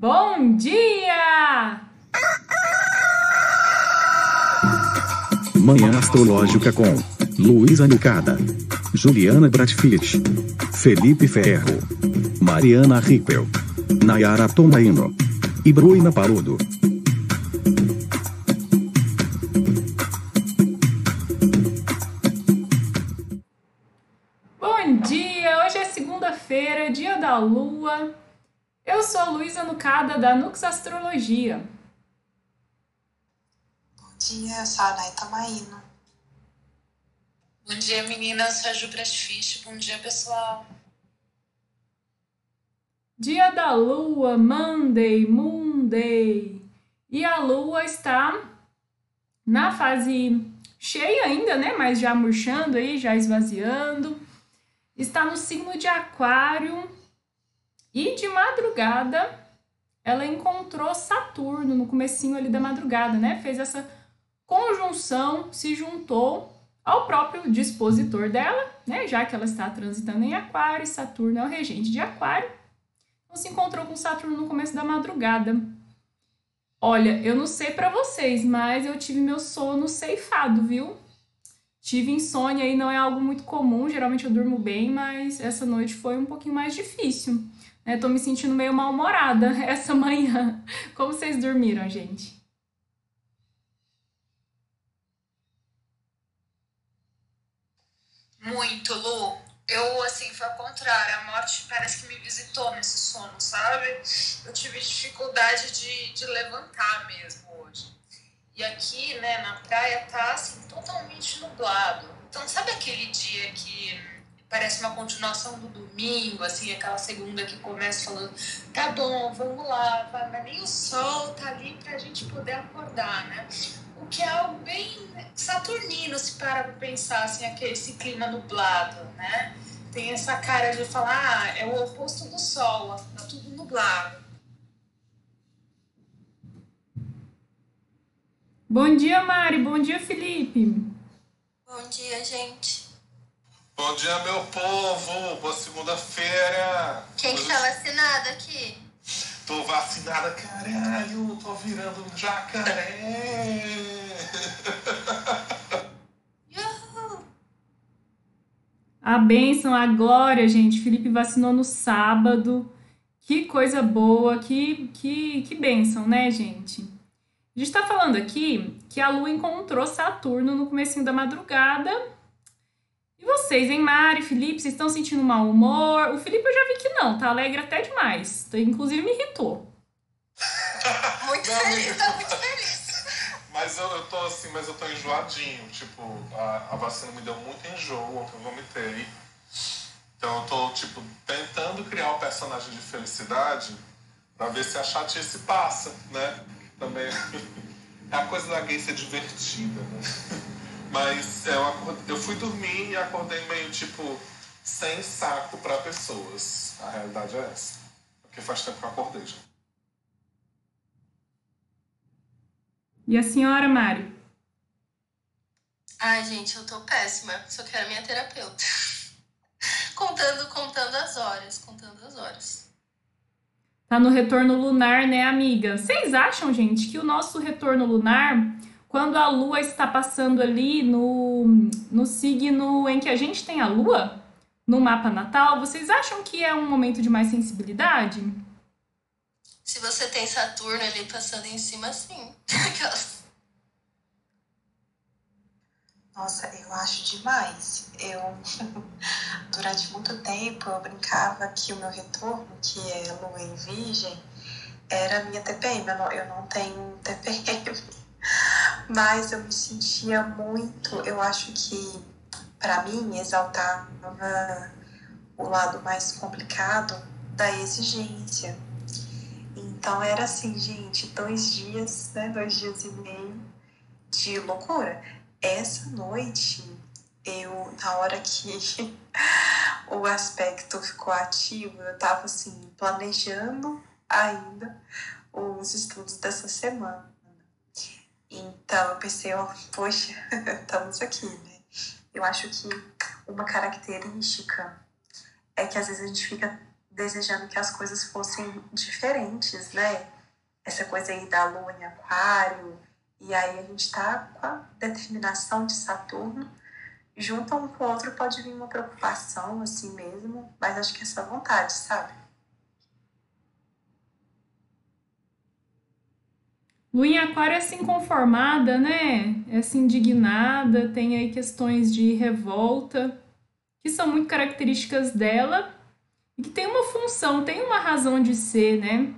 Bom dia! Manhã Astrológica com Luísa Nucada, Juliana Bratfitt, Felipe Ferro, Mariana Rippel, Nayara Tomaino e Bruna Paludo. Eu sou a Luísa Nucada da Nux Astrologia. Bom dia, eu sou a Nay Tomaino. Bom dia, meninas. Sou a Ju Brasfish. Bom dia, pessoal. Dia da lua, Monday, Monday. E a lua está na fase cheia ainda, né? Mas já murchando aí, já esvaziando. Está no signo de Aquário. E de madrugada ela encontrou Saturno no comecinho ali da madrugada, né? Fez essa conjunção, se juntou ao próprio dispositor dela, né? Já que ela está transitando em Aquário, Saturno é o regente de Aquário. Então se encontrou com Saturno no começo da madrugada. Olha, eu não sei para vocês, mas eu tive meu sono ceifado, viu? Tive insônia e não é algo muito comum, geralmente eu durmo bem, mas essa noite foi um pouquinho mais difícil. Né? Tô me sentindo meio mal-humorada essa manhã. Como vocês dormiram, gente? Muito, Lu. Eu, assim, foi ao contrário. A morte parece que me visitou nesse sono, sabe? Eu tive dificuldade de, de levantar mesmo hoje. E aqui, né, na praia tá, assim, totalmente nublado. Então, sabe aquele dia que parece uma continuação do domingo, assim, aquela segunda que começa falando, tá bom, vamos lá, mas nem o sol tá ali pra gente poder acordar, né? O que é algo bem saturnino, se para pra pensar, assim, aquele, esse clima nublado, né? Tem essa cara de falar, ah, é o oposto do sol, tá tudo nublado. Bom dia, Mari. Bom dia, Felipe. Bom dia, gente. Bom dia, meu povo! Boa segunda-feira! Quem que tá vacinado aqui? Tô vacinada, caralho! Tô virando um jacaré! Uhul. A bênção, a glória, gente. Felipe vacinou no sábado. Que coisa boa, que, que, que bênção, né, gente? A gente tá falando aqui que a Lua encontrou Saturno no comecinho da madrugada. E vocês, hein, Mari, Felipe, vocês estão sentindo mau humor? O Felipe eu já vi que não, tá alegre até demais. Inclusive me irritou. Muito Não, feliz, tá muito feliz. Mas eu, eu tô assim, mas eu tô enjoadinho. Tipo, a, a vacina me deu muito enjoo, ontem eu vomitei. Então eu tô, tipo, tentando criar um personagem de felicidade pra ver se a chatice passa, né? Também é a coisa da gay ser divertida, né? Mas eu, acor- eu fui dormir e acordei meio, tipo, sem saco pra pessoas. A realidade é essa. Porque faz tempo que eu acordei já. E a senhora, Mari? Ai, gente, eu tô péssima. Só quero minha terapeuta. Contando, contando as horas, contando as horas. Tá no retorno lunar, né, amiga? Vocês acham, gente, que o nosso retorno lunar, quando a lua está passando ali no, no signo em que a gente tem a lua, no mapa natal, vocês acham que é um momento de mais sensibilidade? Se você tem Saturno ali passando em cima, sim. Nossa, eu acho demais. Eu, durante muito tempo, eu brincava que o meu retorno, que é Lua em Virgem, era a minha TPM. Eu não, eu não tenho TPM. Mas eu me sentia muito. Eu acho que, para mim, exaltava o lado mais complicado da exigência. Então era assim, gente, dois dias, né? Dois dias e meio de loucura. Essa noite, eu, na hora que o aspecto ficou ativo, eu tava assim, planejando ainda os estudos dessa semana. Então eu pensei, ó, poxa, estamos aqui, né? Eu acho que uma característica é que às vezes a gente fica desejando que as coisas fossem diferentes, né? Essa coisa aí da lua em aquário, e aí a gente tá com a determinação de Saturno. Junto um com o outro pode vir uma preocupação, assim mesmo, mas acho que é só vontade, sabe? Lua em Aquário é assim conformada, né? É assim indignada, tem aí questões de revolta, que são muito características dela e que tem uma função, tem uma razão de ser, né?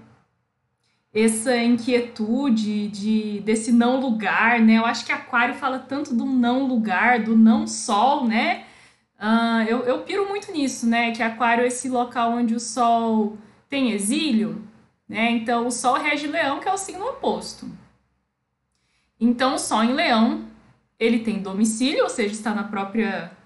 Essa inquietude de desse não lugar, né? Eu acho que Aquário fala tanto do não lugar, do não sol, né? Uh, eu, eu piro muito nisso, né? Que Aquário é esse local onde o sol tem exílio, né? Então, o Sol rege Leão, que é o signo oposto. Então, o Sol em Leão, ele tem domicílio, ou seja, está na própria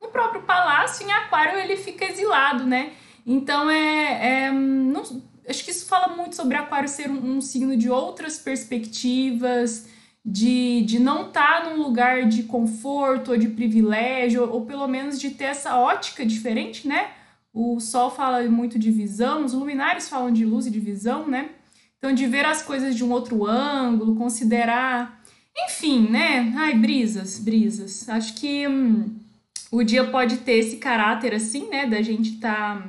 no próprio palácio. Em Aquário, ele fica exilado, né? Então, é, é não, acho que isso fala muito sobre Aquário ser um, um signo de outras perspectivas, de, de não estar tá num lugar de conforto ou de privilégio, ou, ou pelo menos de ter essa ótica diferente, né? O Sol fala muito de visão, os luminares falam de luz e de visão, né? Então, de ver as coisas de um outro ângulo, considerar. Enfim, né? Ai, brisas, brisas. Acho que hum, o dia pode ter esse caráter assim, né? Da gente estar tá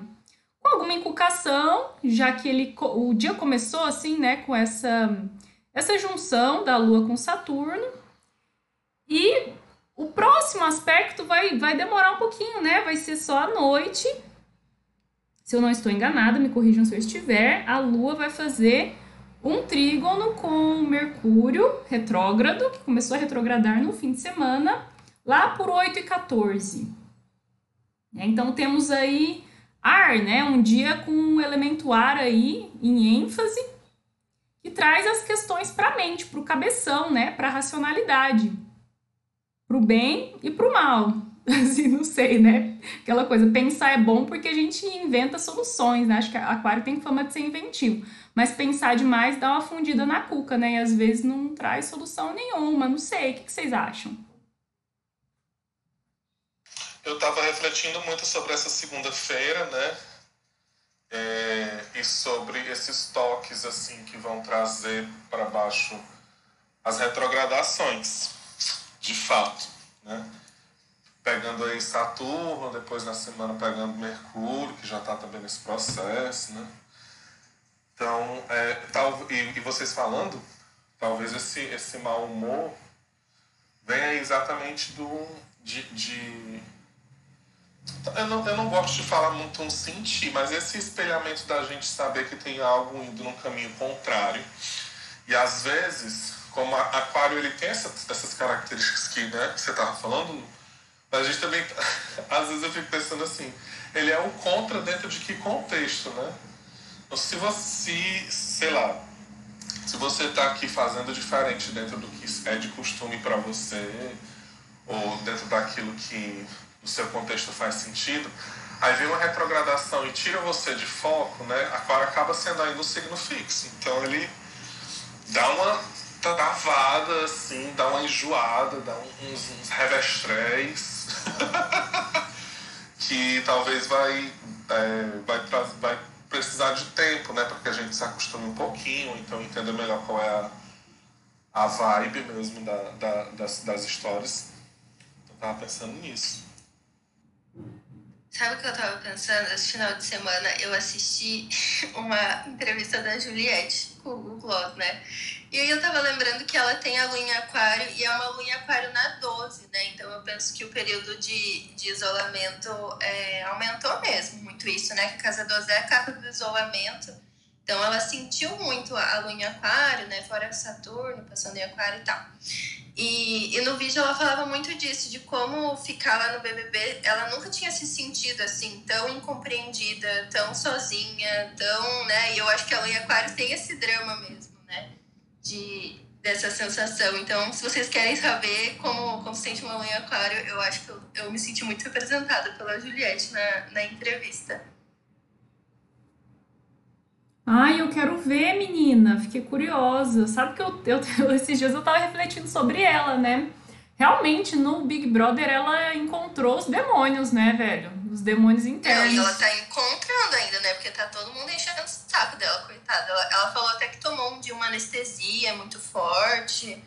com alguma inculcação, já que ele, o dia começou assim, né? Com essa, essa junção da Lua com Saturno. E o próximo aspecto vai, vai demorar um pouquinho, né? Vai ser só à noite se eu não estou enganada, me corrijam se eu estiver, a Lua vai fazer um trígono com Mercúrio retrógrado, que começou a retrogradar no fim de semana, lá por 8 e 14. É, então temos aí ar, né? Um dia com um elemento ar aí em ênfase, que traz as questões para a mente, para o cabeção, né? Para a racionalidade, para o bem e para o mal. assim, não sei, né? Aquela coisa, pensar é bom porque a gente inventa soluções, né? Acho que aquário tem fama de ser inventivo. Mas pensar demais dá uma fundida na cuca, né? E às vezes não traz solução nenhuma. Não sei, o que vocês acham? Eu estava refletindo muito sobre essa segunda-feira, né? É, e sobre esses toques assim que vão trazer para baixo as retrogradações, de fato, né? Pegando aí Saturno, depois na semana pegando Mercúrio, que já está também nesse processo, né? Então, é, tal, e, e, vocês falando, talvez esse, esse mau humor venha exatamente do. de, de eu não, eu não gosto de falar muito um sentir, mas esse espelhamento da gente saber que tem algo indo num caminho contrário. E às vezes, como a Aquário ele tem essa, essas características que, né, você estava falando, a gente também, às vezes eu fico pensando assim, ele é um contra dentro de que contexto, né? Então, se você, sei lá, se você está aqui fazendo diferente dentro do que é de costume para você, ou dentro daquilo que no seu contexto faz sentido, aí vem uma retrogradação e tira você de foco, né? Aquário acaba sendo aí no signo fixo. Então ele dá uma travada, assim, dá uma enjoada, dá uns, uns revestréis que talvez vai, é, vai, vai precisar de tempo, né, para que a gente se acostume um pouquinho, então entenda melhor qual é a, a vibe mesmo da, da, das, das histórias. Eu tava pensando nisso. Sabe o que eu tava pensando? Esse final de semana eu assisti uma entrevista da Juliette com o Gloss, né? E aí eu tava lembrando que ela tem a lua em aquário e é uma lua em aquário na 12, né? Então eu penso que o período de, de isolamento é, aumentou mesmo muito isso, né? Que a casa 12 é a casa do isolamento. Então ela sentiu muito a lua em aquário, né? Fora Saturno, passando em aquário e tal. E, e no vídeo ela falava muito disso, de como ficar lá no BBB, ela nunca tinha se sentido assim, tão incompreendida, tão sozinha, tão, né? E eu acho que a Lua em Aquário tem esse drama mesmo, né? De, dessa sensação. Então, se vocês querem saber como, como se sente uma Lua em Aquário, eu acho que eu, eu me senti muito representada pela Juliette na, na entrevista. Ai, eu quero ver, menina. Fiquei curiosa. Sabe que eu, eu esses dias eu tava refletindo sobre ela, né? Realmente no Big Brother ela encontrou os demônios, né, velho? Os demônios internos. Não, e ela tá encontrando ainda, né? Porque tá todo mundo enchendo o saco dela, coitada. Ela, ela falou até que tomou um de uma anestesia muito forte,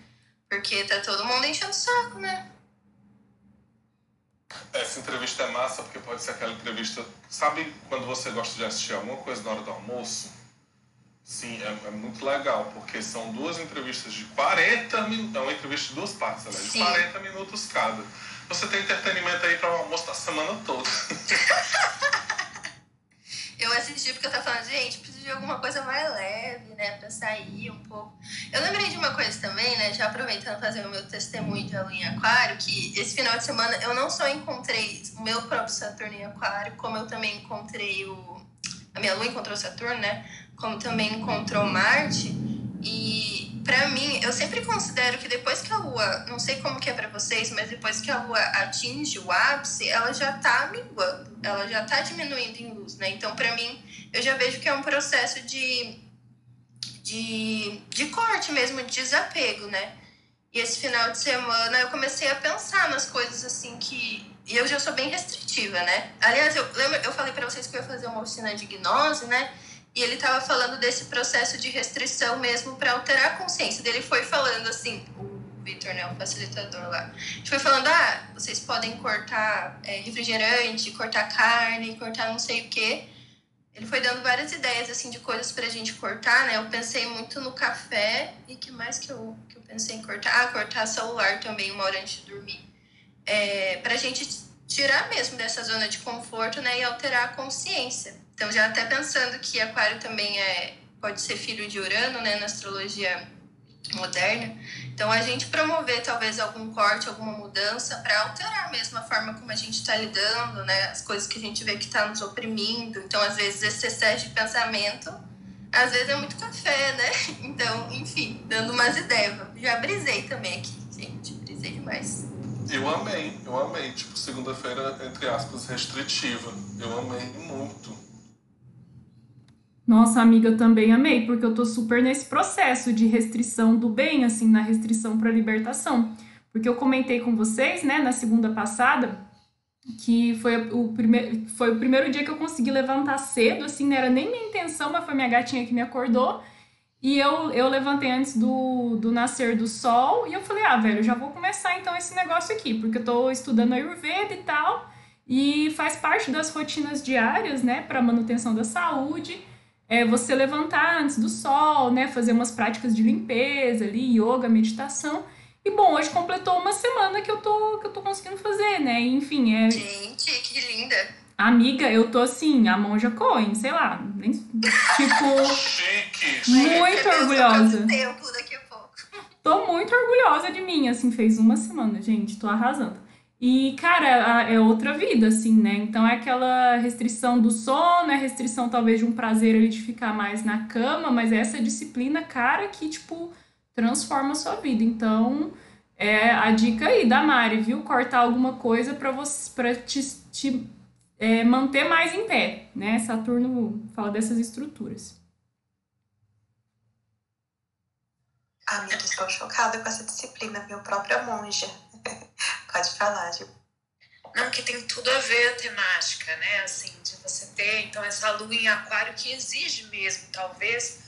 porque tá todo mundo enchendo o saco, né? Essa entrevista é massa porque pode ser aquela entrevista. Sabe quando você gosta de assistir alguma coisa na hora do almoço? Sim, é, é muito legal, porque são duas entrevistas de 40 minutos. É uma entrevista de duas partes, né? De Sim. 40 minutos cada. Você tem entretenimento aí para o almoço da semana toda. Eu assisti porque eu tava falando, gente, preciso de alguma coisa mais leve, né? Pra sair um pouco. Eu lembrei de uma coisa também, né? Já aproveitando fazer o meu testemunho de Lua em Aquário, que esse final de semana eu não só encontrei o meu próprio Saturno em Aquário, como eu também encontrei o. A minha Lua encontrou Saturno, né? Como também encontrou Marte. E pra mim, eu sempre considero que depois que a Lua, não sei como que é pra vocês, mas depois que a Lua atinge o ápice, ela já tá minguando, ela já tá diminuindo em luz, né? Então, pra mim, eu já vejo que é um processo de, de, de corte mesmo, de desapego, né? E esse final de semana eu comecei a pensar nas coisas assim que. E eu já sou bem restritiva, né? Aliás, eu, eu falei pra vocês que eu ia fazer uma oficina de gnose, né? E ele estava falando desse processo de restrição mesmo para alterar a consciência. Ele foi falando assim, o Vitor, né, o facilitador lá. A gente foi falando, ah, vocês podem cortar é, refrigerante, cortar carne, cortar não sei o quê. Ele foi dando várias ideias, assim, de coisas pra gente cortar, né? Eu pensei muito no café e que mais que eu, que eu pensei em cortar? Ah, cortar celular também uma hora antes de dormir. É, pra gente tirar mesmo dessa zona de conforto, né? E alterar a consciência. Então, já até pensando que Aquário também é, pode ser filho de Urano, né, na astrologia moderna. Então, a gente promover talvez algum corte, alguma mudança para alterar mesmo a forma como a gente está lidando, né, as coisas que a gente vê que está nos oprimindo. Então, às vezes, esse excesso de pensamento, às vezes é muito café, né? Então, enfim, dando umas ideias. Já brisei também aqui, gente, brisei demais. Eu amei, eu amei. Tipo, segunda-feira, entre aspas, restritiva. Eu amei muito. Nossa, amiga, também amei, porque eu tô super nesse processo de restrição do bem, assim, na restrição para libertação. Porque eu comentei com vocês, né, na segunda passada, que foi o, primeir, foi o primeiro dia que eu consegui levantar cedo, assim, não era nem minha intenção, mas foi minha gatinha que me acordou. E eu, eu levantei antes do, do nascer do sol e eu falei, ah, velho, já vou começar então esse negócio aqui, porque eu tô estudando Ayurveda e tal, e faz parte das rotinas diárias, né, para manutenção da saúde é você levantar antes do sol, né? Fazer umas práticas de limpeza ali, yoga, meditação. E bom, hoje completou uma semana que eu tô, que eu tô conseguindo fazer, né? Enfim, é. Gente, que linda! Amiga, eu tô assim, a Monja Cohen, sei lá. Nem, tipo. Chique! Muito orgulhosa. Tempo daqui a pouco. Tô muito orgulhosa de mim, assim, fez uma semana, gente, tô arrasando. E, cara, é outra vida, assim, né? Então é aquela restrição do sono, é restrição talvez de um prazer ali de ficar mais na cama, mas é essa disciplina, cara, que, tipo, transforma a sua vida. Então, é a dica aí da Mari, viu? Cortar alguma coisa para você para te, te é, manter mais em pé, né? Saturno fala dessas estruturas. Amiga, estou chocada com essa disciplina, meu própria monja. Pode falar, Gil. Não, que tem tudo a ver a temática, né? Assim, de você ter, então, essa lua em aquário que exige mesmo, talvez,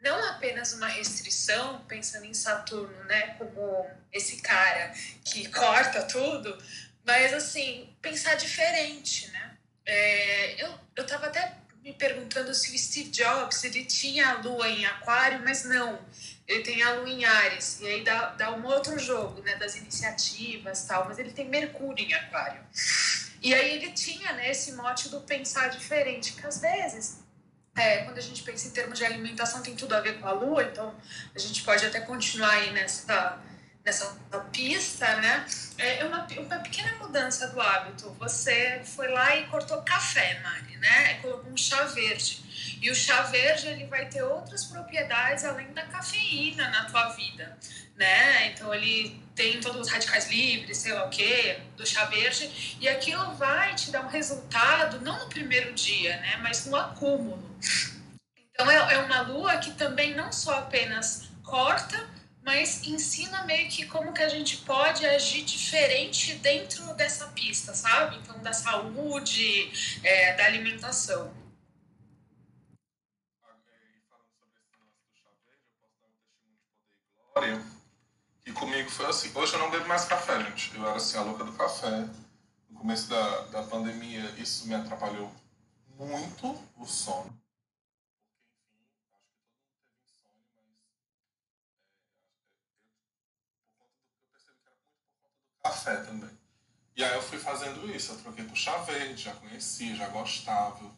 não apenas uma restrição, pensando em Saturno, né? Como esse cara que corta tudo, mas, assim, pensar diferente, né? É, eu, eu tava até me perguntando se o Steve Jobs, ele tinha a lua em aquário, mas não ele tem a Lua em Ares, e aí dá, dá um outro jogo, né, das iniciativas tal, mas ele tem Mercúrio em Aquário. E aí ele tinha, né, esse mote do pensar diferente, que às vezes, é, quando a gente pensa em termos de alimentação, tem tudo a ver com a Lua, então a gente pode até continuar aí nessa, nessa pista, né, é uma, uma pequena mudança do hábito. Você foi lá e cortou café, Mari, né, colocou um chá verde. E o chá verde ele vai ter outras propriedades além da cafeína na tua vida, né? Então ele tem todos os radicais livres, sei lá o que, do chá verde, e aquilo vai te dar um resultado não no primeiro dia, né? Mas no acúmulo. Então é, é uma lua que também não só apenas corta, mas ensina meio que como que a gente pode agir diferente dentro dessa pista, sabe? Então, da saúde, é, da alimentação. E comigo foi assim. Hoje eu não bebo mais café, gente. Eu era assim, a louca do café. No começo da, da pandemia, isso me atrapalhou muito o sono. café também. E aí eu fui fazendo isso, eu troquei por chá verde, já conhecia, já gostava.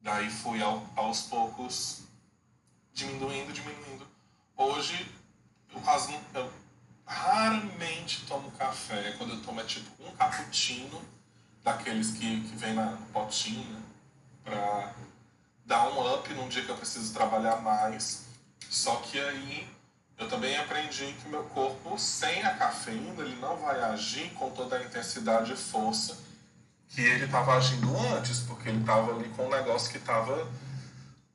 Daí fui ao, aos poucos diminuindo, diminuindo. Hoje não, eu raramente tomo café. Quando eu tomo é tipo um cappuccino, daqueles que, que vem na potinha, pra dar um up num dia que eu preciso trabalhar mais. Só que aí eu também aprendi que meu corpo, sem a cafeína, ele não vai agir com toda a intensidade e força que ele estava agindo antes, porque ele estava ali com um negócio que estava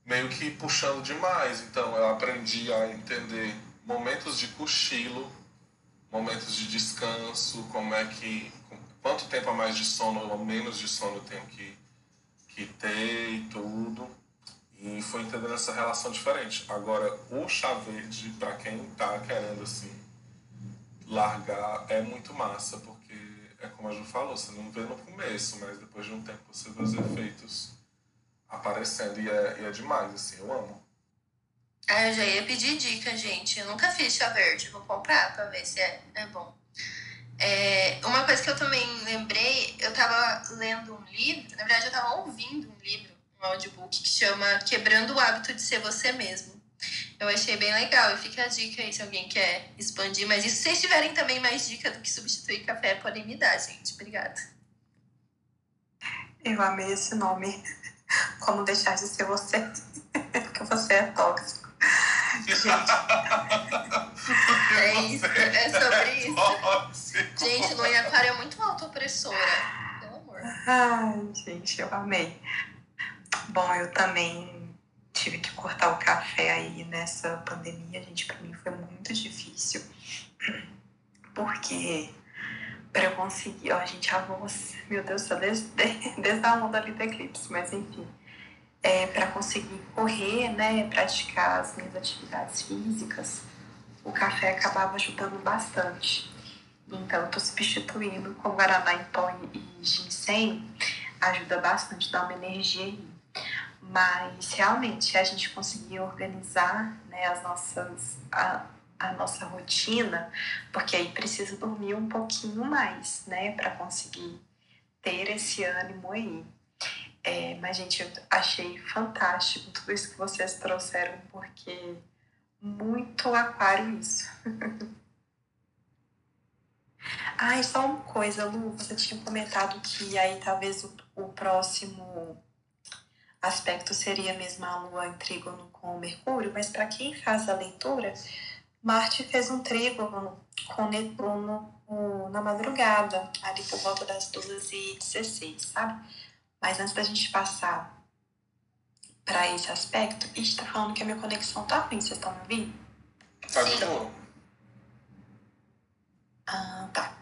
meio que puxando demais. Então eu aprendi a entender momentos de cochilo, momentos de descanso, como é que quanto tempo a mais de sono ou menos de sono eu tenho que, que ter e tudo. E foi entendendo essa relação diferente. Agora, o chá verde, para quem tá querendo assim largar, é muito massa, porque é como a Ju falou, você não vê no começo, mas depois de um tempo você vê os efeitos aparecendo e é, e é demais, assim, eu amo. Ah, eu já ia pedir dica, gente. Eu nunca fiz chá verde, vou comprar pra ver se é, é bom. É, uma coisa que eu também lembrei, eu tava lendo um livro, na verdade eu tava ouvindo um livro um audiobook que chama Quebrando o Hábito de Ser Você Mesmo. Eu achei bem legal e fica a dica aí se alguém quer expandir. Mas e se vocês tiverem também mais dica do que substituir café, podem me dar, gente. Obrigada. Eu amei esse nome. Como deixar de ser você. Porque você é tóxico. Gente. é isso, é sobre isso. Gente, no Aquário é muito autoopressora. Pelo amor. Ai, gente, eu amei. Bom, eu também tive que cortar o café aí nessa pandemia, gente, para mim foi muito difícil. Porque para eu conseguir, ó, gente, a voz, meu Deus, só desde, desde a onda ali do eclipse, mas enfim. É, para conseguir correr, né, praticar as minhas atividades físicas, o café acabava ajudando bastante. Então, eu tô substituindo com guaraná em pó e ginseng, ajuda bastante, dá uma energia aí. Mas realmente a gente conseguir organizar né, as nossas, a, a nossa rotina, porque aí precisa dormir um pouquinho mais, né, para conseguir ter esse ânimo aí. É, mas, gente, eu achei fantástico tudo isso que vocês trouxeram, porque muito aquário isso. ah, e só uma coisa, Lu, você tinha comentado que aí talvez o, o próximo aspecto seria mesmo a Lua em trígono com Mercúrio, mas para quem faz a leitura, Marte fez um trígono com Netuno na madrugada, ali por volta das 2h16, sabe? Mas antes da gente passar para esse aspecto, a gente tá falando que a minha conexão tá ruim, vocês estão me ouvindo? Tá de boa. Ah, tá.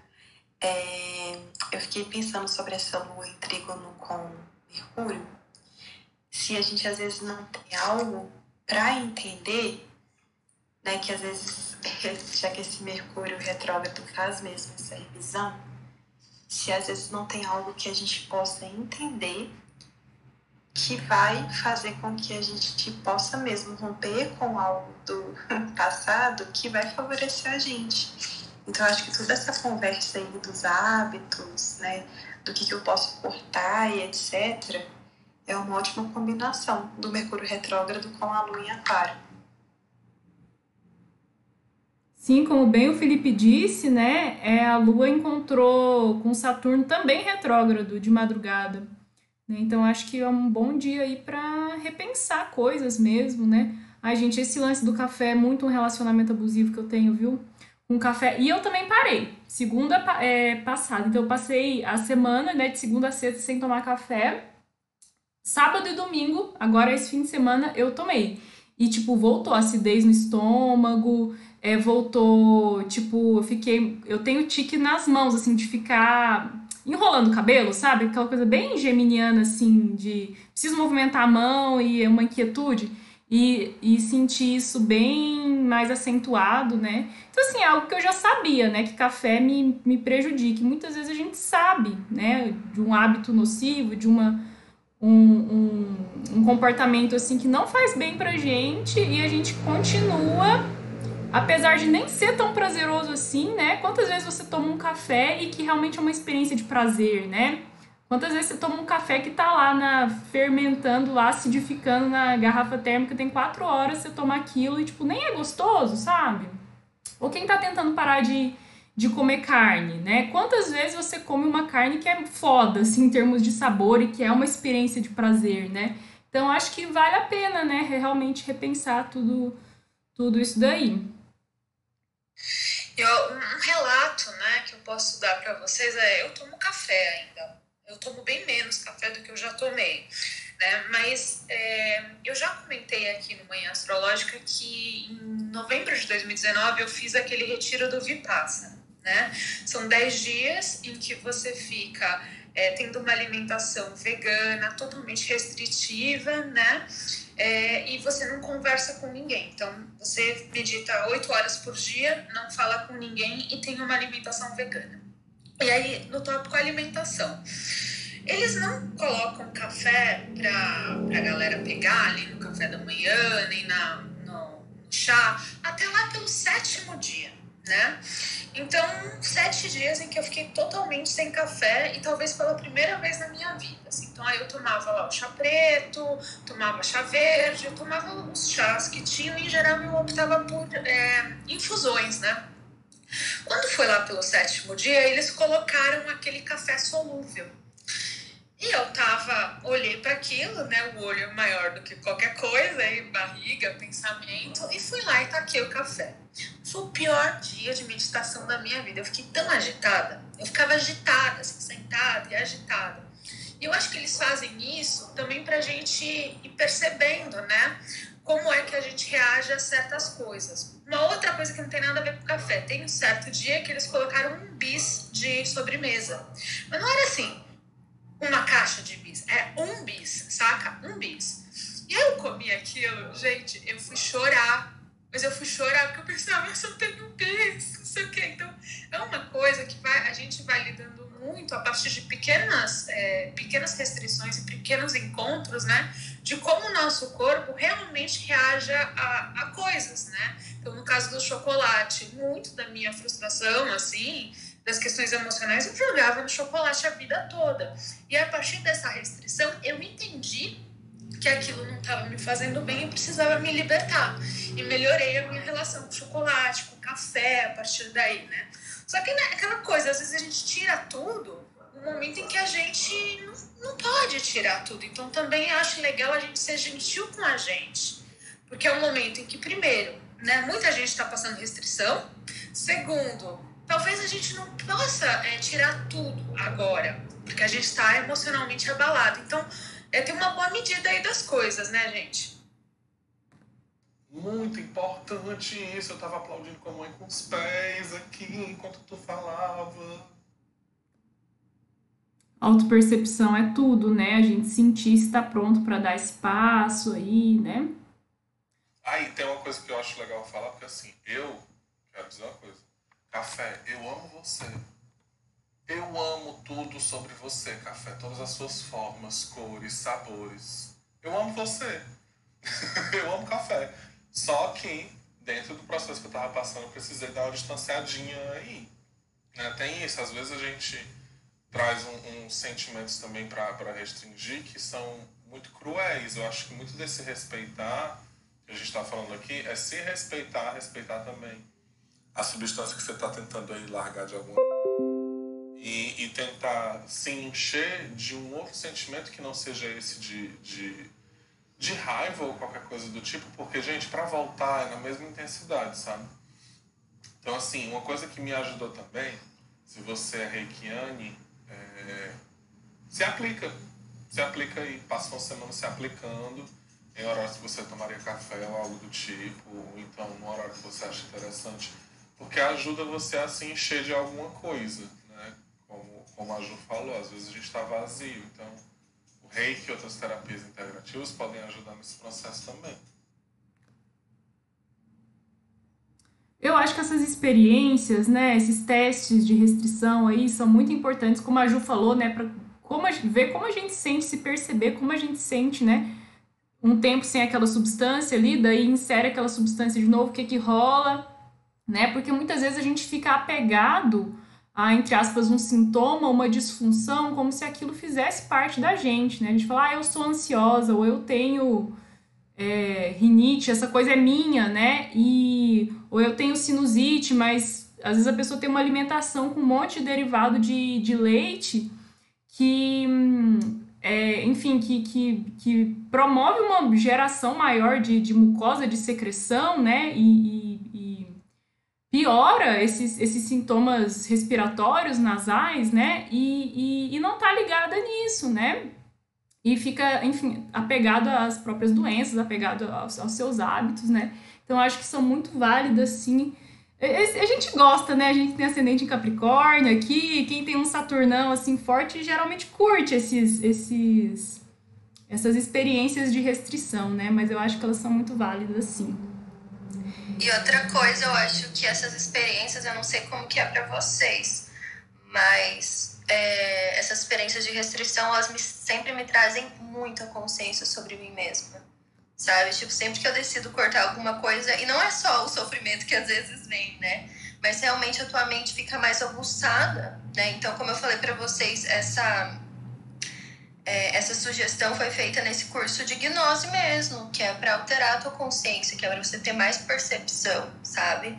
É, eu fiquei pensando sobre essa lua em trígono com Mercúrio se a gente às vezes não tem algo para entender, né, que às vezes, já que esse Mercúrio retrógrado faz mesmo essa revisão, se às vezes não tem algo que a gente possa entender que vai fazer com que a gente possa mesmo romper com algo do passado que vai favorecer a gente. Então, acho que toda essa conversa aí dos hábitos, né, do que, que eu posso cortar e etc., é uma ótima combinação do Mercúrio retrógrado com a Lua em Aquário. Sim, como bem o Felipe disse, né? É, a Lua encontrou com Saturno também retrógrado de madrugada. Né? Então acho que é um bom dia aí para repensar coisas mesmo, né? Ai, gente, esse lance do café é muito um relacionamento abusivo que eu tenho, viu? Com café. E eu também parei. Segunda é, passada. Então eu passei a semana, né, de segunda a sexta sem tomar café. Sábado e domingo, agora esse fim de semana, eu tomei. e, tipo, voltou acidez no estômago, é, voltou, tipo, eu fiquei. Eu tenho tique nas mãos, assim, de ficar enrolando o cabelo, sabe? Aquela coisa bem geminiana, assim, de preciso movimentar a mão e é uma inquietude. E, e sentir isso bem mais acentuado, né? Então, assim, é algo que eu já sabia, né? Que café me, me prejudica. muitas vezes a gente sabe, né? De um hábito nocivo, de uma, um, um, um comportamento, assim, que não faz bem pra gente e a gente continua apesar de nem ser tão prazeroso assim, né? Quantas vezes você toma um café e que realmente é uma experiência de prazer, né? Quantas vezes você toma um café que tá lá na fermentando, lá acidificando na garrafa térmica, tem quatro horas, você toma aquilo e tipo nem é gostoso, sabe? Ou quem tá tentando parar de, de comer carne, né? Quantas vezes você come uma carne que é foda, assim, em termos de sabor e que é uma experiência de prazer, né? Então acho que vale a pena, né? Realmente repensar tudo, tudo isso daí. Eu, um relato né, que eu posso dar para vocês é: eu tomo café ainda. Eu tomo bem menos café do que eu já tomei. Né? Mas é, eu já comentei aqui no Manhã Astrológica que em novembro de 2019 eu fiz aquele retiro do Vipassana. Né? São 10 dias em que você fica é, tendo uma alimentação vegana, totalmente restritiva, né? É, e você não conversa com ninguém. Então, você medita oito horas por dia, não fala com ninguém e tem uma alimentação vegana. E aí, no tópico alimentação. Eles não colocam café para a galera pegar ali no café da manhã, nem na, no, no chá, até lá pelo sétimo dia, né? Então, sete dias em que eu fiquei totalmente sem café e talvez pela primeira vez na minha vida. Assim. Então, aí eu tomava lá o chá preto, tomava chá verde, eu tomava os chás que tinham e em geral eu optava por é, infusões, né? Quando foi lá pelo sétimo dia, eles colocaram aquele café solúvel. E eu tava, olhei para aquilo, né? O olho maior do que qualquer coisa, e barriga, pensamento, e fui lá e taquei o café. Foi o pior dia de meditação da minha vida. Eu fiquei tão agitada. Eu ficava agitada, assim, sentada e agitada. E eu acho que eles fazem isso também pra gente ir percebendo, né? Como é que a gente reage a certas coisas. Uma outra coisa que não tem nada a ver com café. Tem um certo dia que eles colocaram um bis de sobremesa. Mas não era assim uma caixa de bis, é um bis, saca? Um bis. E eu comi aquilo, gente, eu fui chorar. Mas eu fui chorar porque eu pensava, eu só tenho um bis, não sei o quê. Então, é uma coisa que vai, a gente vai lidando muito a partir de pequenas, é, pequenas restrições e pequenos encontros, né? De como o nosso corpo realmente reage a, a coisas, né? Então, no caso do chocolate, muito da minha frustração, assim, das questões emocionais, eu jogava no chocolate a vida toda. E a partir dessa restrição, eu entendi que aquilo não estava me fazendo bem e precisava me libertar. E melhorei a minha relação com chocolate, com café, a partir daí, né? Só que né, aquela coisa, às vezes a gente tira tudo no momento em que a gente não, não pode tirar tudo. Então também acho legal a gente ser gentil com a gente. Porque é um momento em que, primeiro, né, muita gente está passando restrição. Segundo, talvez a gente não possa é, tirar tudo agora, porque a gente está emocionalmente abalado. Então, é ter uma boa medida aí das coisas, né, gente? Muito importante isso. Eu tava aplaudindo com a mãe com os pés aqui enquanto tu falava. Autopercepção é tudo, né? A gente sentir se está pronto para dar esse passo aí, né? Aí tem uma coisa que eu acho legal falar, porque assim, eu quero dizer uma coisa Café, eu amo você. Eu amo tudo sobre você, café. Todas as suas formas, cores, sabores. Eu amo você. eu amo café. Só que, dentro do processo que eu tava passando, eu precisei dar uma distanciadinha aí. Né? Tem isso. Às vezes a gente traz uns um, sentimentos também para restringir que são muito cruéis. Eu acho que muito desse respeitar que a gente está falando aqui é se respeitar, respeitar também a substância que você está tentando aí largar de algum e, e, tentar se encher de um outro sentimento que não seja esse de, de, de raiva ou qualquer coisa do tipo, porque, gente, para voltar é na mesma intensidade, sabe? Então, assim, uma coisa que me ajudou também, se você é reikiane, é, se aplica. Se aplica aí, passa uma semana se aplicando em horários que você tomaria café ou algo do tipo, ou então no horário que você acha interessante, porque ajuda você a se encher de alguma coisa, né? Como, como a Ju falou, às vezes a gente está vazio, então reiki e outras terapias integrativas podem ajudar nesse processo também. Eu acho que essas experiências, né, esses testes de restrição aí são muito importantes, como a Ju falou, né, para como a, ver como a gente sente, se perceber como a gente sente, né, um tempo sem aquela substância ali, daí insere aquela substância de novo, o que que rola, né, porque muitas vezes a gente fica apegado a, entre aspas, um sintoma, uma disfunção, como se aquilo fizesse parte da gente, né, a gente fala, ah, eu sou ansiosa, ou eu tenho é, rinite, essa coisa é minha, né? E ou eu tenho sinusite, mas às vezes a pessoa tem uma alimentação com um monte de derivado de, de leite que, é, enfim, que, que, que promove uma geração maior de, de mucosa, de secreção, né? E, e, piora esses, esses sintomas respiratórios nasais, né? E, e, e não tá ligada nisso, né? e fica, enfim, apegado às próprias doenças, apegado aos, aos seus hábitos, né? Então, acho que são muito válidas, sim. A gente gosta, né? A gente tem ascendente em Capricórnio aqui, quem tem um Saturnão assim forte geralmente curte esses, esses, essas experiências de restrição, né? Mas eu acho que elas são muito válidas, sim. E outra coisa, eu acho que essas experiências, eu não sei como que é para vocês, mas é, essas experiências de restrição, elas me, sempre me trazem muita consciência sobre mim mesma. Sabe? Tipo, sempre que eu decido cortar alguma coisa, e não é só o sofrimento que às vezes vem, né? Mas realmente a tua mente fica mais aguçada, né? Então, como eu falei para vocês, essa é, essa sugestão foi feita nesse curso de gnose mesmo, que é para alterar a tua consciência, que é para você ter mais percepção, sabe?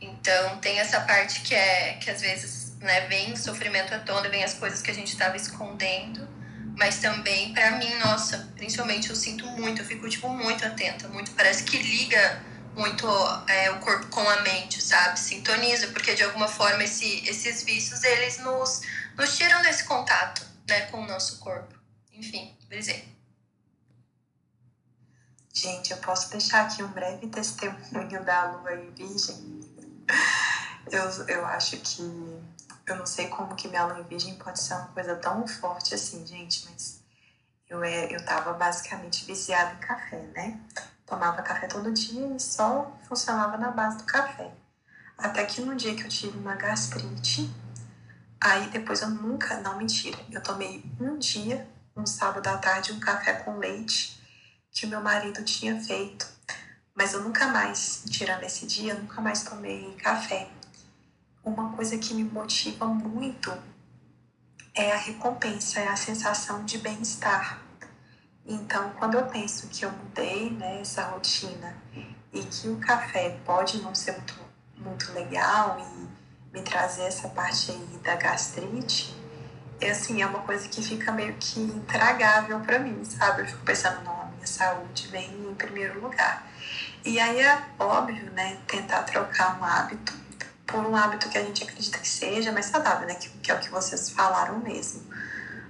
Então, tem essa parte que é que às vezes né, vem sofrimento à tona, vem as coisas que a gente estava escondendo, mas também para mim, nossa, principalmente eu sinto muito, eu fico tipo muito atenta, muito parece que liga muito é, o corpo com a mente, sabe? Sintoniza, porque de alguma forma esse, esses vícios eles nos, nos tiram desse contato, né, com o nosso corpo. Enfim, brisei. Gente, eu posso deixar aqui um breve testemunho da Lua e Virgem. Eu, eu acho que eu não sei como que minha lua virgem pode ser uma coisa tão forte assim, gente, mas eu, é, eu tava basicamente viciada em café, né? Tomava café todo dia e só funcionava na base do café. Até que no dia que eu tive uma gastrite, aí depois eu nunca, não mentira, eu tomei um dia, um sábado à tarde, um café com leite que o meu marido tinha feito. Mas eu nunca mais, tirando esse dia, nunca mais tomei café uma coisa que me motiva muito é a recompensa, é a sensação de bem-estar. Então, quando eu penso que eu mudei né, essa rotina e que o café pode não ser muito, muito legal e me trazer essa parte aí da gastrite, é assim, é uma coisa que fica meio que intragável para mim, sabe? Eu fico pensando, não, a minha saúde vem em primeiro lugar. E aí é óbvio, né, tentar trocar um hábito por um hábito que a gente acredita que seja mais saudável, né? Que, que é o que vocês falaram mesmo.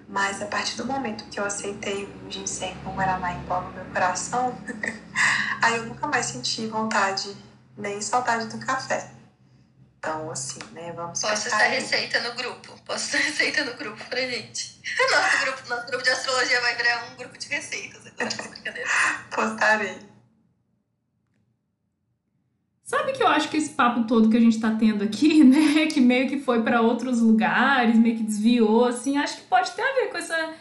Mas a partir do momento que eu aceitei o ginseng com o Guaraná em pó no meu coração, aí eu nunca mais senti vontade, nem saudade do café. Então, assim, né, vamos Posso essa receita no grupo. Posso essa receita no grupo pra gente. Nosso grupo, nosso grupo de astrologia vai virar um grupo de receitas agora, brincadeira. Postarei. Sabe que eu acho que esse papo todo que a gente tá tendo aqui, né, que meio que foi para outros lugares, meio que desviou, assim, acho que pode ter a ver com essa,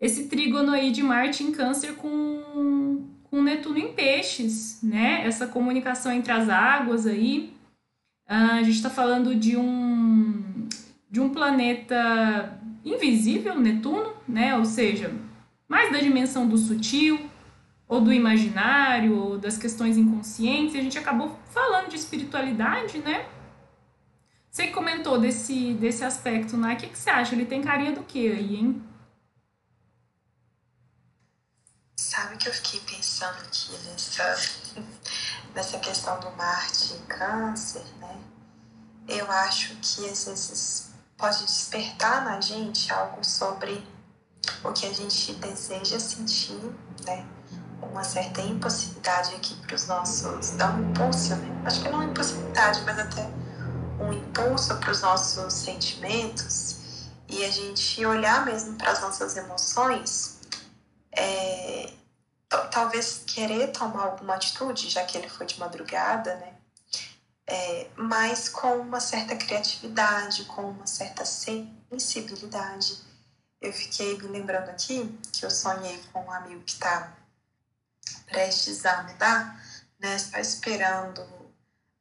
esse trígono aí de Marte em Câncer com, com Netuno em Peixes, né? Essa comunicação entre as águas aí. Ah, a gente está falando de um, de um planeta invisível, Netuno, né? Ou seja, mais da dimensão do sutil, ou do imaginário, ou das questões inconscientes, e a gente acabou falando de espiritualidade, né? Você comentou desse, desse aspecto, né? O que, que você acha? Ele tem carinha do que aí, hein? Sabe que eu fiquei pensando aqui nessa, nessa questão do Marte e câncer, né? Eu acho que às vezes pode despertar na gente algo sobre o que a gente deseja sentir, né? um uma certa impossibilidade aqui para os nossos. dá um impulso, né? Acho que não impossibilidade, mas até um impulso para os nossos sentimentos e a gente olhar mesmo para as nossas emoções, é, talvez querer tomar alguma atitude, já que ele foi de madrugada, né? É, mas com uma certa criatividade, com uma certa sensibilidade. Eu fiquei me lembrando aqui que eu sonhei com um amigo que está prestes a mudar, né? Está esperando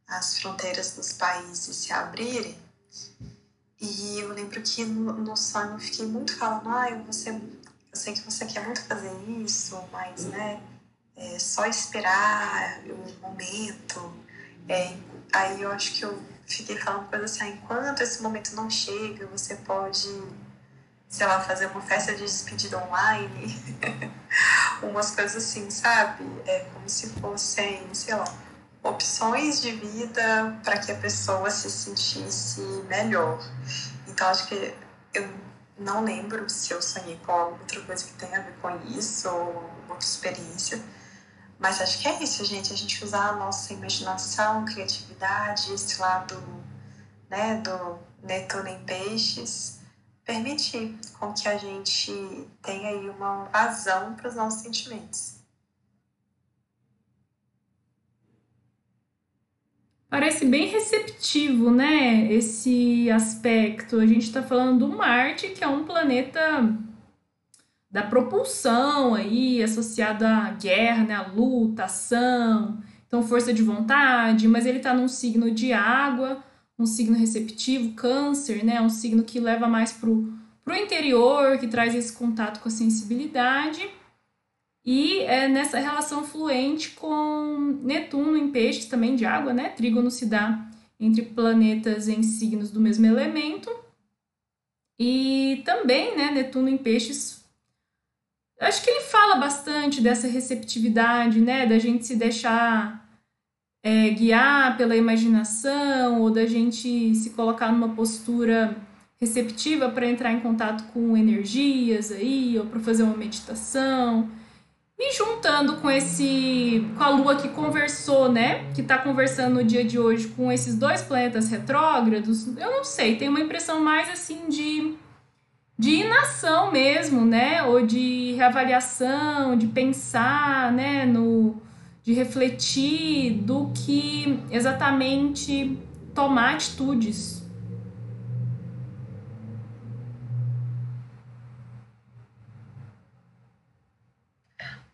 as fronteiras dos países se abrirem. E eu lembro que no, no sonho eu fiquei muito falando, ah, eu, você, eu sei que você quer muito fazer isso, mas, né, é só esperar o momento. É, aí eu acho que eu fiquei falando coisa assim, enquanto esse momento não chega, você pode, sei lá, fazer uma festa de despedida online. Umas coisas assim, sabe? É como se fossem, sei lá, opções de vida para que a pessoa se sentisse melhor. Então, acho que eu não lembro se eu sonhei com alguma outra coisa que tenha a ver com isso ou outra experiência. Mas acho que é isso, gente. A gente usar a nossa imaginação, criatividade, esse lado né, do Netuno em Peixes, permitir com que a gente tenha aí uma vazão para os nossos sentimentos. Parece bem receptivo, né? Esse aspecto. A gente está falando do Marte, que é um planeta da propulsão aí, associado à guerra, né? À luta, ação, então força de vontade, mas ele está num signo de água, um signo receptivo, câncer, né? Um signo que leva mais pro, pro interior, que traz esse contato com a sensibilidade. E é nessa relação fluente com Netuno em peixes também de água, né? Trígono se dá entre planetas em signos do mesmo elemento. E também, né, Netuno em peixes. Acho que ele fala bastante dessa receptividade, né? Da gente se deixar é, guiar pela imaginação ou da gente se colocar numa postura receptiva para entrar em contato com energias aí, ou para fazer uma meditação. E juntando com esse com a Lua que conversou, né, que está conversando no dia de hoje com esses dois planetas retrógrados, eu não sei, tem uma impressão mais assim de de inação mesmo, né, ou de reavaliação, de pensar, né, no de refletir do que exatamente tomar atitudes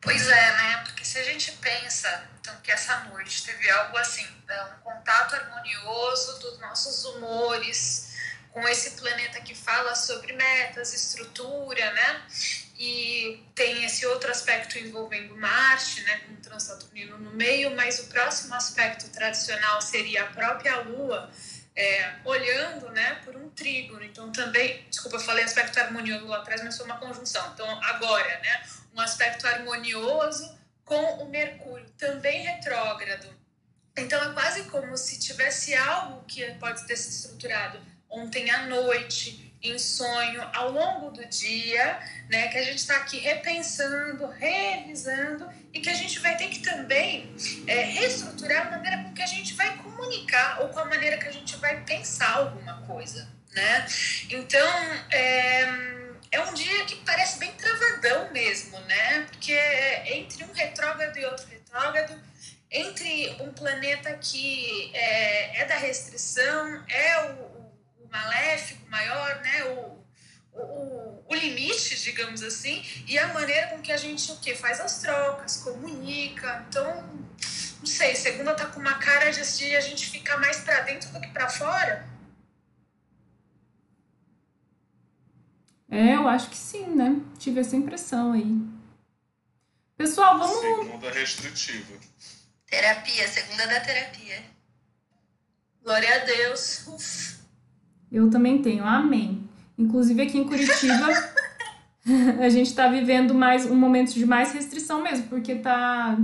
Pois é, né? Porque se a gente pensa então, que essa noite teve algo assim, né? um contato harmonioso dos nossos humores com esse planeta que fala sobre metas, estrutura, né? E tem esse outro aspecto envolvendo Marte, né, com o Transaturnino no meio, mas o próximo aspecto tradicional seria a própria Lua, é, olhando né, por um trígono. Então, também, desculpa, eu falei aspecto harmonioso lá atrás, mas foi uma conjunção. Então, agora, né, um aspecto harmonioso com o Mercúrio, também retrógrado. Então, é quase como se tivesse algo que pode ter se estruturado ontem à noite, em sonho, ao longo do dia, né, que a gente está aqui repensando, revisando e que a gente vai ter que também é, reestruturar a maneira com que a gente vai comunicar ou com a maneira que a gente vai pensar alguma coisa, né? Então, é, é um dia que parece bem travadão mesmo, né? Porque entre um retrógrado e outro retrógrado, entre um planeta que é, é da restrição, é o, o, maléfico maior, né? O, o, o, limite, digamos assim, e a maneira com que a gente o quê? faz as trocas, comunica. Então, não sei, segunda tá com uma cara de a gente ficar mais para dentro do que para fora. É, eu acho que sim, né? Tive essa impressão aí. Pessoal, vamos. Segunda restritiva. Terapia, segunda da terapia. Glória a Deus. Uf. Eu também tenho, amém. Inclusive aqui em Curitiba, a gente está vivendo mais um momento de mais restrição mesmo, porque tá,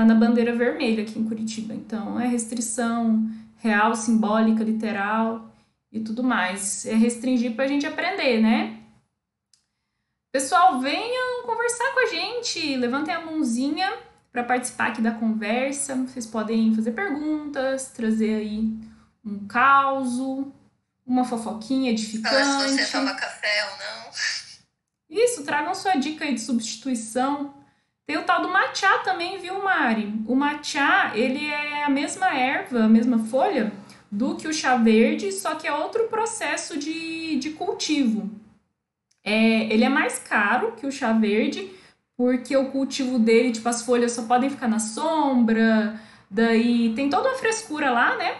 tá na bandeira vermelha aqui em Curitiba. Então é restrição real, simbólica, literal e tudo mais. É restringir para a gente aprender, né? Pessoal, venham conversar com a gente. Levantem a mãozinha para participar aqui da conversa. Vocês podem fazer perguntas, trazer aí um caos, uma fofoquinha edificante. Falar se você toma café ou não. Isso, tragam sua dica aí de substituição. Tem o tal do matcha também, viu, Mari? O matcha, ele é a mesma erva, a mesma folha do que o chá verde, só que é outro processo de, de cultivo. É, ele é mais caro que o chá verde, porque o cultivo dele, tipo, as folhas só podem ficar na sombra, daí tem toda uma frescura lá, né?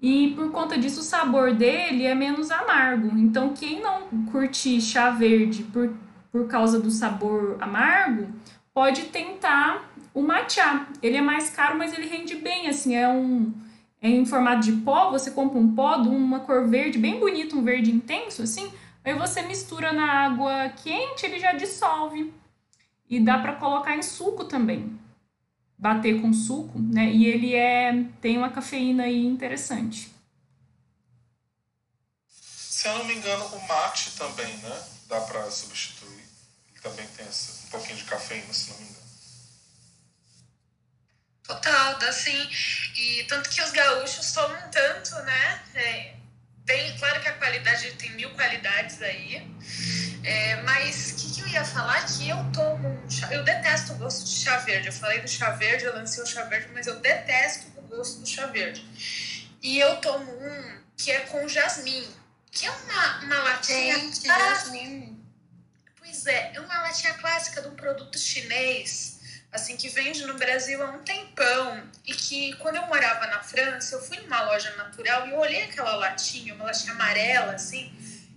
E por conta disso, o sabor dele é menos amargo. Então, quem não curtir chá verde por, por causa do sabor amargo, pode tentar o matcha. Ele é mais caro, mas ele rende bem, assim, é um é em formato de pó, você compra um pó de uma cor verde, bem bonito, um verde intenso, assim, aí você mistura na água quente, ele já dissolve. E dá para colocar em suco também bater com suco, né? E ele é tem uma cafeína aí interessante. Se eu não me engano, o mate também, né? Dá para substituir. Ele também tem essa, pouquinho de cafeína, se não me engano. Total, dá sim. E tanto que os gaúchos tomam tanto, né? É, tem, claro que a qualidade tem mil qualidades aí. É, mas o que, que, eu ia falar? Que eu tomo um chá. Eu detesto o gosto de chá verde. Eu falei do chá verde, eu lancei o chá verde, mas eu detesto o gosto do chá verde. E eu tomo um que é com jasmim, que é uma, uma latinha. Gente, jasmim. É, uma latinha clássica de um produto chinês, assim, que vende no Brasil há um tempão. E que quando eu morava na França, eu fui numa loja natural e eu olhei aquela latinha, uma latinha amarela, assim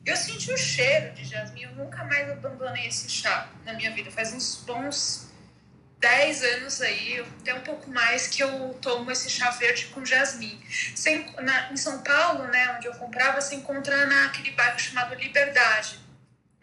eu senti o cheiro de jasmim, eu nunca mais abandonei esse chá na minha vida. Faz uns bons 10 anos aí, até um pouco mais, que eu tomo esse chá verde com jasmim. Sem, na, em São Paulo, né, onde eu comprava, você encontra naquele bairro chamado Liberdade.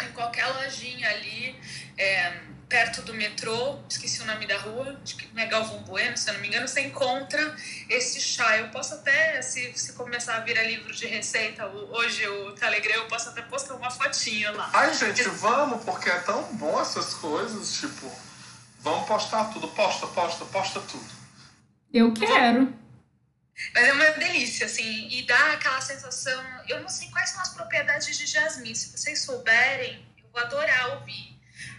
Em qualquer lojinha ali, é, perto do metrô, esqueci o nome da rua, acho que não é Galvão Bueno, se eu não me engano, você encontra esse chá. Eu posso até, se, se começar a virar livro de receita, hoje o Telegram, eu posso até postar uma fotinha lá. Ai, gente, vamos, porque é tão bom essas coisas, tipo, vamos postar tudo, posta, posta, posta tudo. Eu quero. Mas é uma delícia, assim, e dá aquela sensação. Eu não sei quais são as propriedades de jasmim, se vocês souberem, eu vou adorar ouvir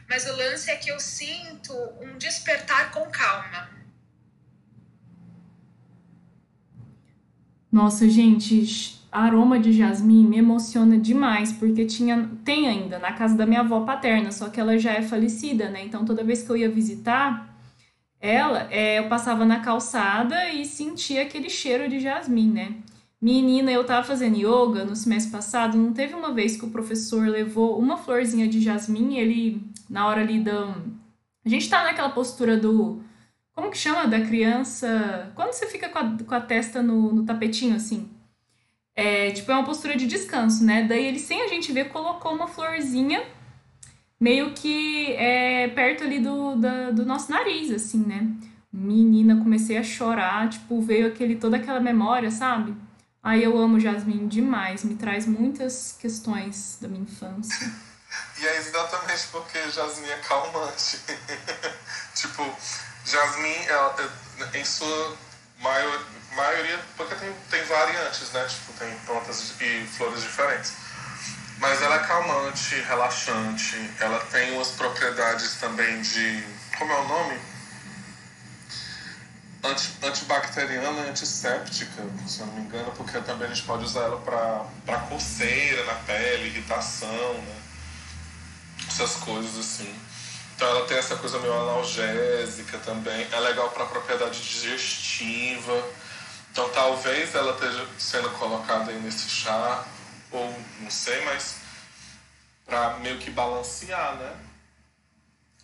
mas o lance é que eu sinto um despertar com calma. Nossa, gente, aroma de jasmim me emociona demais, porque tinha, tem ainda na casa da minha avó paterna, só que ela já é falecida, né? Então toda vez que eu ia visitar ela, é, eu passava na calçada e sentia aquele cheiro de jasmim, né? Menina, eu tava fazendo yoga no semestre passado, não teve uma vez que o professor levou uma florzinha de jasmim, ele, na hora ali da. A gente tá naquela postura do. Como que chama? Da criança. Quando você fica com a, com a testa no, no tapetinho assim. É, tipo, é uma postura de descanso, né? Daí ele, sem a gente ver, colocou uma florzinha meio que é, perto ali do, da, do nosso nariz, assim, né? Menina, comecei a chorar, tipo, veio aquele, toda aquela memória, sabe? Ai, eu amo Jasmine demais, me traz muitas questões da minha infância. E é exatamente porque Jasmine é calmante. tipo, Jasmine, ela, em sua maior, maioria, porque tem, tem variantes, né? Tipo, tem plantas e flores diferentes. Mas ela é calmante, relaxante, ela tem umas propriedades também de. Como é o nome? anti, antibacteriana e antisséptica, se eu não me engano, porque também a gente pode usar ela para coceira na pele, irritação, né? Essas coisas assim. Então ela tem essa coisa meio analgésica também. É legal para propriedade digestiva. Então talvez ela esteja sendo colocada aí nesse chá, ou não sei, mas para meio que balancear, né?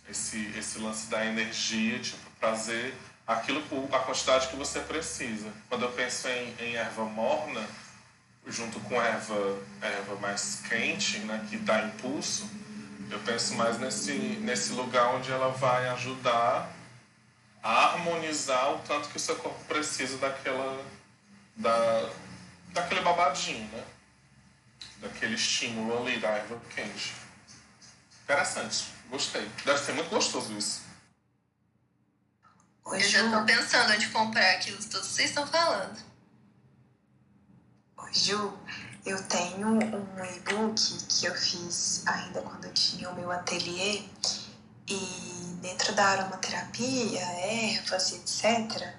Esse, esse lance da energia, tipo, trazer aquilo a quantidade que você precisa. Quando eu penso em, em erva morna, junto com erva, erva mais quente, né, que dá impulso, eu penso mais nesse, nesse lugar onde ela vai ajudar a harmonizar o tanto que o seu corpo precisa daquela da, daquele babadinho, né? Daquele estímulo ali da erva quente. Interessante, gostei. Deve ser muito gostoso isso. eu já tô pensando onde comprar aquilo que todos vocês estão falando. Oi, Ju, eu tenho um e-book que eu fiz ainda quando eu tinha o meu ateliê e dentro da aromaterapia, ervas, etc.,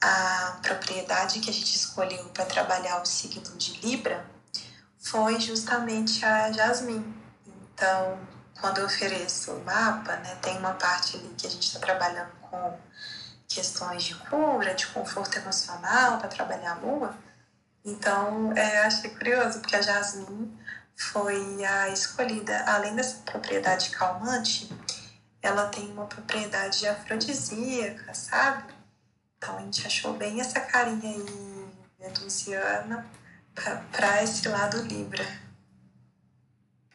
a propriedade que a gente escolheu para trabalhar o signo de Libra foi justamente a jasmim. Então, quando eu ofereço o mapa, né, tem uma parte ali que a gente está trabalhando com questões de cura, de conforto emocional, para trabalhar a lua. Então, é, achei curioso, porque a jasmim foi a escolhida, além dessa propriedade calmante, ela tem uma propriedade afrodisíaca, sabe? Então a gente achou bem essa carinha aí venusiana para esse lado Libra.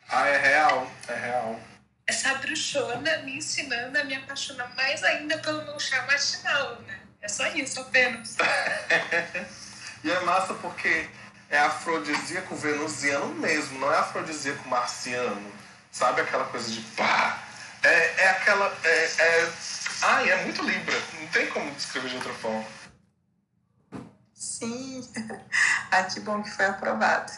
Ah, é real, é real. Essa bruxona me ensinando a me apaixonar mais ainda pelo meu chá matinal, né? É só isso apenas. e é massa porque é afrodisíaco venusiano mesmo, não é afrodisíaco marciano. Sabe aquela coisa de pá? É, é aquela. É, é... Ai, é muito Libra. Não tem como descrever de outra forma. Sim. ah, que bom que foi aprovado.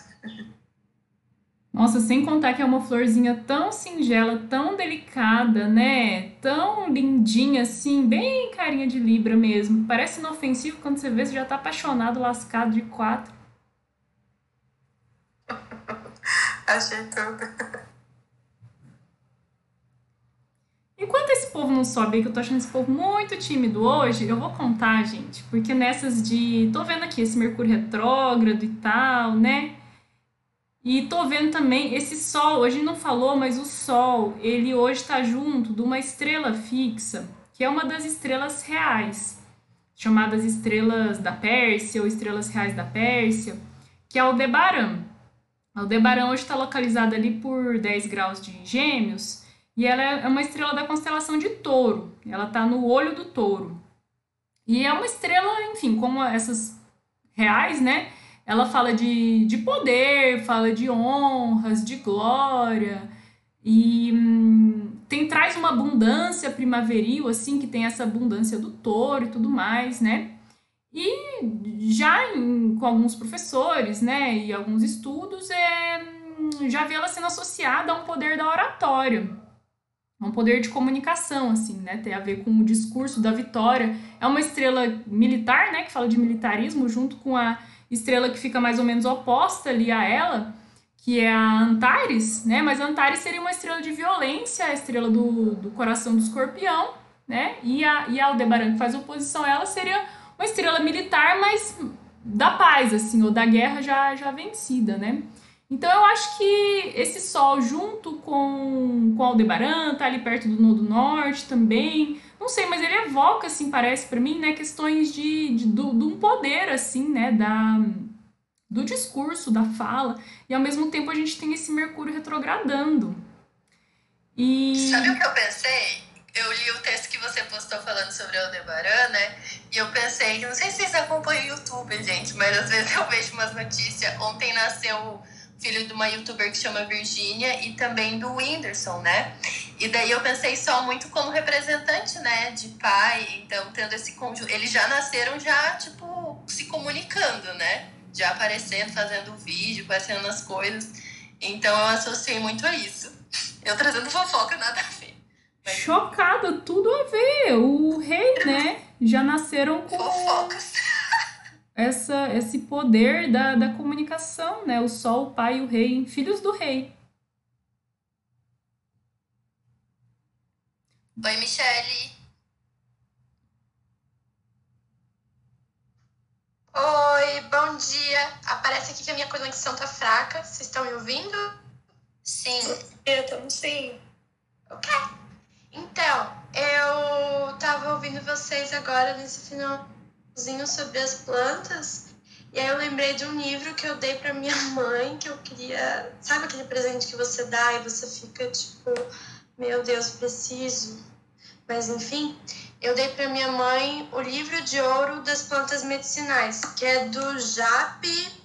Nossa, sem contar que é uma florzinha tão singela, tão delicada, né? Tão lindinha assim, bem carinha de Libra mesmo. Parece inofensivo quando você vê, você já tá apaixonado, lascado de quatro. Achei tudo. Enquanto esse povo não sobe que eu tô achando esse povo muito tímido hoje, eu vou contar, gente, porque nessas de. tô vendo aqui esse Mercúrio retrógrado e tal, né? E tô vendo também esse Sol, hoje não falou, mas o Sol, ele hoje tá junto de uma estrela fixa, que é uma das estrelas reais, chamadas estrelas da Pérsia ou estrelas reais da Pérsia, que é o Aldebaran. Aldebaran hoje está localizado ali por 10 graus de Gêmeos e ela é uma estrela da constelação de Touro. Ela está no olho do Touro. E é uma estrela, enfim, como essas reais, né? Ela fala de, de poder, fala de honras, de glória. E hum, tem traz uma abundância primaveril, assim, que tem essa abundância do touro e tudo mais, né? E já em, com alguns professores, né, e alguns estudos, é, hum, já vê ela sendo associada a um poder da oratória. É um poder de comunicação, assim, né? Tem a ver com o discurso da vitória. É uma estrela militar, né? Que fala de militarismo, junto com a estrela que fica mais ou menos oposta ali a ela, que é a Antares, né? Mas Antares seria uma estrela de violência, a estrela do, do coração do escorpião, né? E a, e a Aldebaran, que faz oposição a ela, seria uma estrela militar, mas da paz, assim, ou da guerra já, já vencida, né? Então eu acho que esse sol junto com, com Aldebaran, tá ali perto do Nodo Norte também, não sei, mas ele evoca, assim, parece para mim, né, questões de, de, do, de um poder, assim, né, da, do discurso, da fala, e ao mesmo tempo a gente tem esse Mercúrio retrogradando. E... Sabe o que eu pensei? Eu li o texto que você postou falando sobre Aldebaran, né? E eu pensei, não sei se vocês acompanham o YouTube, gente, mas às vezes eu vejo umas notícias. Ontem nasceu filho de uma youtuber que chama Virginia e também do Whindersson, né? E daí eu pensei só muito como representante, né, de pai, então tendo esse conjunto, eles já nasceram já tipo se comunicando, né? Já aparecendo, fazendo vídeo, aparecendo nas coisas. Então eu associei muito a isso. Eu trazendo fofoca nada a ver. Mas... Chocada, tudo a ver. O rei, né? Já nasceram com fofocas essa, esse poder da, da comunicação, né? O sol, o pai e o rei, filhos do rei. Oi, Michele. Oi, bom dia. Aparece aqui que a minha conexão tá fraca. Vocês estão me ouvindo? Sim. Eu tô sim. Ok. Então, eu tava ouvindo vocês agora nesse final sobre as plantas. E aí eu lembrei de um livro que eu dei para minha mãe, que eu queria. Sabe aquele presente que você dá e você fica tipo, meu Deus, preciso. Mas enfim, eu dei para minha mãe o livro de ouro das plantas medicinais, que é do Jape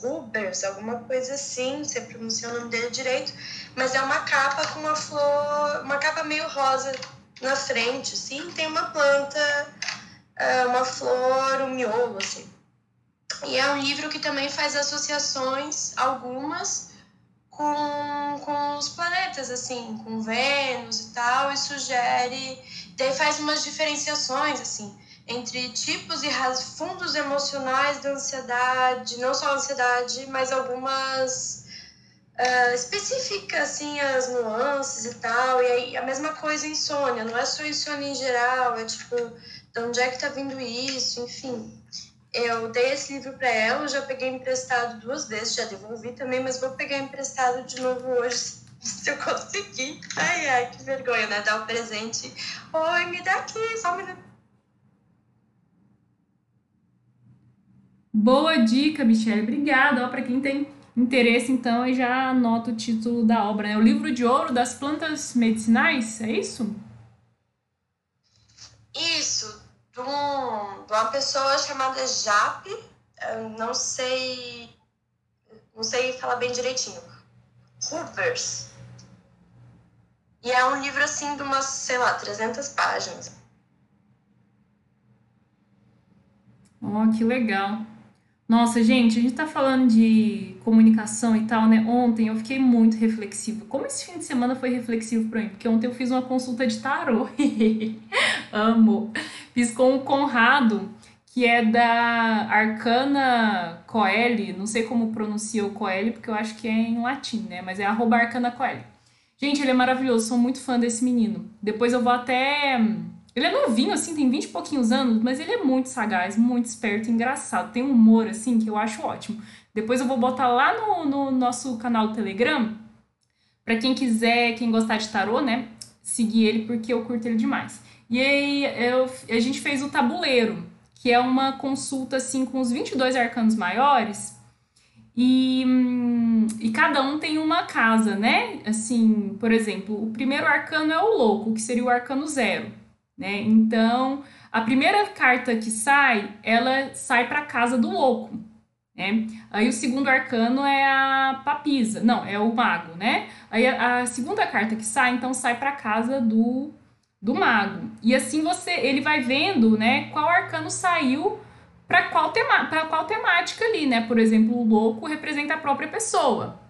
Rubers, alguma coisa assim, não sei pronunciar o nome dele direito, mas é uma capa com uma flor, uma capa meio rosa na frente, sim, tem uma planta uma flor, um miolo, assim. E é um livro que também faz associações, algumas, com, com os planetas, assim, com Vênus e tal, e sugere. Daí faz umas diferenciações, assim, entre tipos e fundos emocionais da ansiedade, não só a ansiedade, mas algumas uh, especifica assim as nuances e tal. E aí a mesma coisa insônia, não é só insônia em geral, é tipo, de onde é que tá vindo isso, enfim. Eu dei esse livro para ela, já peguei emprestado duas vezes, já devolvi também, mas vou pegar emprestado de novo hoje, se eu conseguir. Ai, ai, que vergonha, né? Dar o um presente. Oi, me dá aqui, só um minuto. Boa dica, Michelle. Obrigada. Para quem tem interesse, então, e já anota o título da obra, né? O livro de ouro das plantas medicinais, é isso? Isso, de, um, de uma pessoa chamada Jap, não sei, não sei falar bem direitinho, Hoovers. E é um livro, assim, de umas, sei lá, 300 páginas. Oh, que legal. Nossa, gente, a gente tá falando de comunicação e tal, né? Ontem eu fiquei muito reflexiva. Como esse fim de semana foi reflexivo pra mim? Porque ontem eu fiz uma consulta de tarô. Amo. Fiz com o Conrado, que é da Arcana Coeli. Não sei como pronuncia o Coeli, porque eu acho que é em latim, né? Mas é arroba Arcana Coeli. Gente, ele é maravilhoso. Sou muito fã desse menino. Depois eu vou até ele é novinho, assim, tem 20 e pouquinhos anos, mas ele é muito sagaz, muito esperto, engraçado. Tem um humor, assim, que eu acho ótimo. Depois eu vou botar lá no, no nosso canal do Telegram, para quem quiser, quem gostar de tarô, né, seguir ele, porque eu curto ele demais. E aí eu, a gente fez o tabuleiro, que é uma consulta, assim, com os 22 arcanos maiores, e, e cada um tem uma casa, né? Assim, por exemplo, o primeiro arcano é o louco, que seria o arcano zero. Né? Então, a primeira carta que sai, ela sai para casa do louco. Né? Aí o segundo arcano é a papisa, não, é o mago, né? Aí a, a segunda carta que sai, então sai para casa do, do mago. E assim você, ele vai vendo, né, qual arcano saiu para qual, tema, qual temática ali, né? Por exemplo, o louco representa a própria pessoa,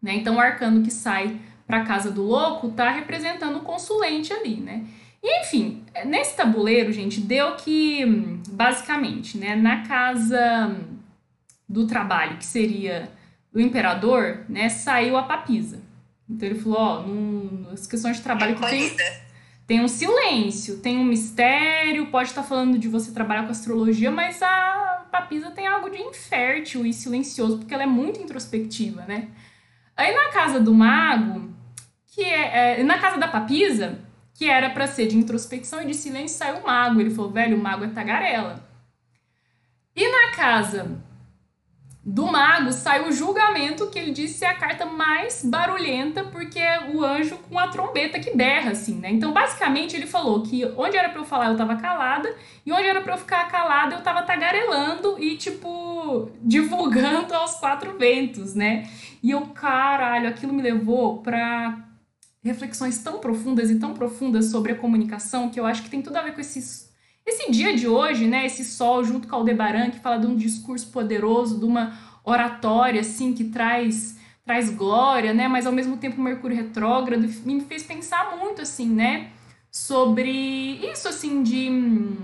né? Então o arcano que sai para casa do louco tá representando o consulente ali, né? E, enfim, nesse tabuleiro, gente, deu que, basicamente, né, na casa do trabalho, que seria o imperador, né, saiu a papisa. Então ele falou, ó, nas questões de trabalho que tem, tem um silêncio, tem um mistério, pode estar falando de você trabalhar com astrologia, mas a papisa tem algo de infértil e silencioso, porque ela é muito introspectiva, né? Aí na casa do mago, que é, é na casa da papisa, que era para ser de introspecção e de silêncio, saiu o mago. Ele falou, velho, o mago é tagarela. E na casa do mago saiu o julgamento, que ele disse ser a carta mais barulhenta, porque é o anjo com a trombeta que berra, assim, né? Então, basicamente, ele falou que onde era para eu falar, eu tava calada, e onde era para eu ficar calada, eu tava tagarelando e, tipo, divulgando aos quatro ventos, né? E eu, caralho, aquilo me levou pra reflexões tão profundas e tão profundas sobre a comunicação que eu acho que tem tudo a ver com esses, esse dia de hoje, né? Esse sol junto com Aldebaran que fala de um discurso poderoso, de uma oratória assim que traz traz glória, né? Mas ao mesmo tempo Mercúrio retrógrado me fez pensar muito assim, né? Sobre isso assim de hum,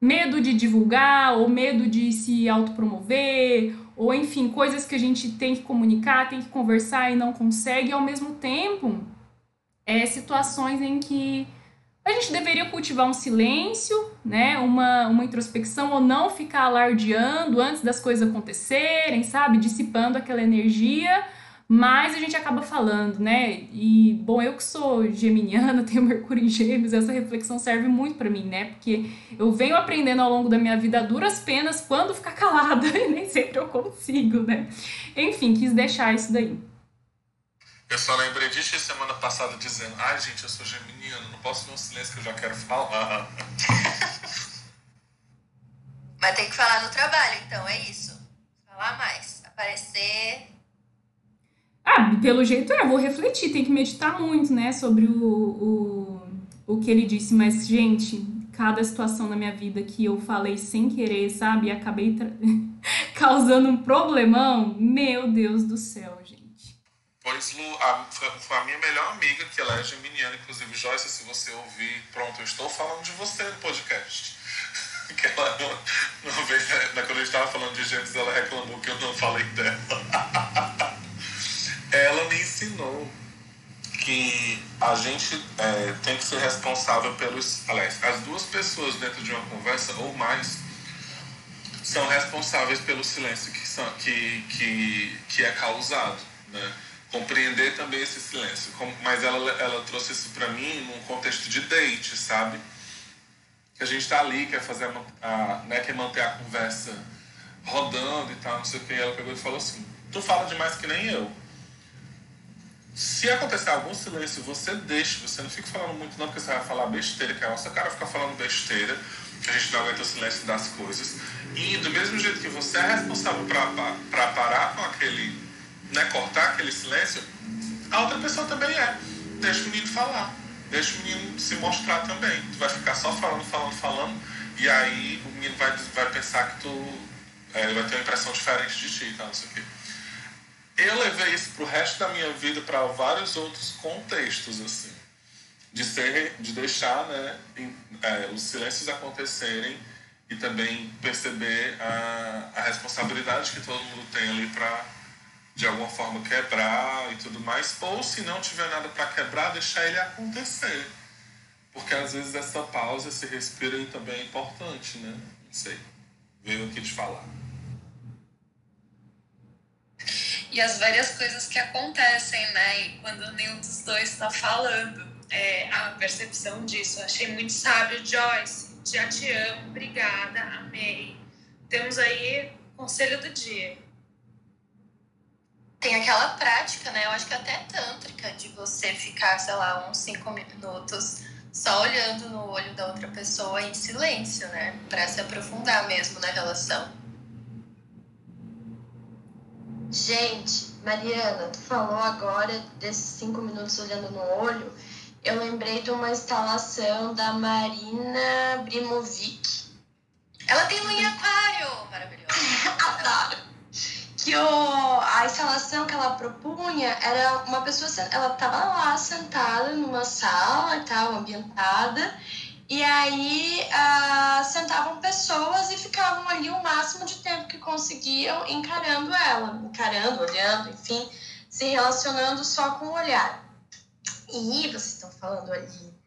medo de divulgar ou medo de se autopromover ou enfim, coisas que a gente tem que comunicar, tem que conversar e não consegue, e ao mesmo tempo é, situações em que a gente deveria cultivar um silêncio, né, uma, uma introspecção ou não ficar alardeando antes das coisas acontecerem, sabe, dissipando aquela energia, mas a gente acaba falando, né? E bom, eu que sou geminiana, tenho Mercúrio em Gêmeos, essa reflexão serve muito para mim, né? Porque eu venho aprendendo ao longo da minha vida duras penas quando ficar calada e nem sempre eu consigo, né? Enfim, quis deixar isso daí. Eu só lembrei disso semana passada dizendo, ai gente, eu sou geminiano, não posso ter um silêncio que eu já quero falar. Mas tem que falar no trabalho, então, é isso. Falar mais, aparecer. Ah, pelo jeito é, eu vou refletir, tem que meditar muito, né, sobre o, o, o que ele disse, mas, gente, cada situação na minha vida que eu falei sem querer, sabe? E acabei causando um problemão. Meu Deus do céu, gente. Pois a, a minha melhor amiga, que ela é geminiana, inclusive Joyce, se você ouvir, pronto, eu estou falando de você no podcast. que ela, uma, vez, né, quando eu estava falando de gêmeos, ela reclamou que eu não falei dela. ela me ensinou que a gente é, tem que ser responsável pelos. Aliás, as duas pessoas dentro de uma conversa, ou mais, são responsáveis pelo silêncio que, são, que, que, que é causado. Né? Compreender também esse silêncio. Mas ela, ela trouxe isso para mim num contexto de date, sabe? Que a gente está ali, quer fazer a, a, né, quer manter a conversa rodando e tal, não sei o que. E ela pegou e falou assim: Tu fala demais que nem eu se acontecer algum silêncio, você deixa, você não fica falando muito não, porque você vai falar besteira, que a nossa cara fica falando besteira, que a gente não aguenta o silêncio das coisas. E do mesmo jeito que você é responsável para parar com aquele, né, cortar aquele silêncio, a outra pessoa também é. Deixa o menino falar, deixa o menino se mostrar também. Tu vai ficar só falando, falando, falando, e aí o menino vai, vai pensar que tu é, vai ter uma impressão diferente de ti, tá, não sei o quê eu levei isso para o resto da minha vida para vários outros contextos assim de ser de deixar né em, é, os silêncios acontecerem e também perceber a, a responsabilidade que todo mundo tem ali para de alguma forma quebrar e tudo mais ou se não tiver nada para quebrar deixar ele acontecer porque às vezes essa pausa esse respiro também é importante né não sei veio aqui te falar e as várias coisas que acontecem, né? E quando nenhum dos dois está falando, é, a percepção disso. achei muito sábio, Joyce. Já te amo, obrigada, amei. Temos aí conselho do dia. Tem aquela prática, né? Eu acho que até tântrica, de você ficar, sei lá, uns cinco minutos só olhando no olho da outra pessoa em silêncio, né? Para se aprofundar mesmo na relação. Gente, Mariana, tu falou agora desses cinco minutos olhando no olho. Eu lembrei de uma instalação da Marina Brimovic. Ela tem lua em aquário, maravilhoso. Adoro. Que o, instalação que ela propunha era uma pessoa, ela estava lá sentada numa sala e tal, ambientada, e aí uh, sentavam pessoas e ficavam ali o máximo de tempo que conseguiam encarando ela, encarando, olhando, enfim, se relacionando só com o olhar. E vocês estão falando ali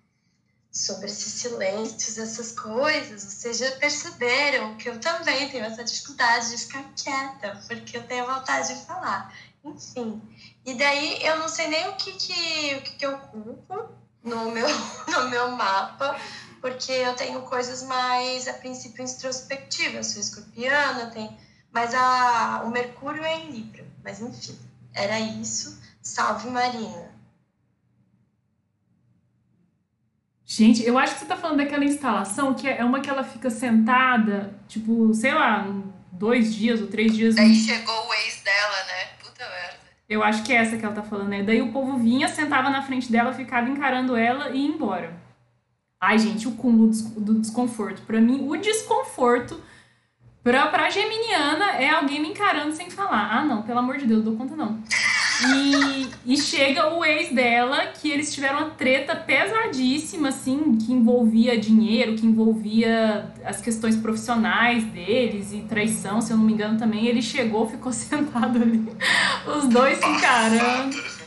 sobre esses silêncios, essas coisas, vocês já perceberam que eu também tenho essa dificuldade de ficar quieta, porque eu tenho vontade de falar. Enfim. E daí eu não sei nem o que, que, o que, que eu culpo no meu, no meu mapa porque eu tenho coisas mais, a princípio, introspectivas. Eu sou escorpiana, tem, mas a, o Mercúrio é em Libra. Mas enfim, era isso. Salve Marina. Gente, eu acho que você tá falando daquela instalação que é uma que ela fica sentada, tipo, sei lá, dois dias ou três dias. Daí chegou o ex dela, né? Puta merda. Eu acho que é essa que ela tá falando, né? Daí o povo vinha, sentava na frente dela, ficava encarando ela e ia embora. Ai, gente, o cúmulo do desconforto. Para mim, o desconforto pra, pra geminiana é alguém me encarando sem falar. Ah, não, pelo amor de Deus, dou conta não. E, e chega o ex dela, que eles tiveram uma treta pesadíssima, assim, que envolvia dinheiro, que envolvia as questões profissionais deles e traição, se eu não me engano também. Ele chegou, ficou sentado ali, os dois se encarando.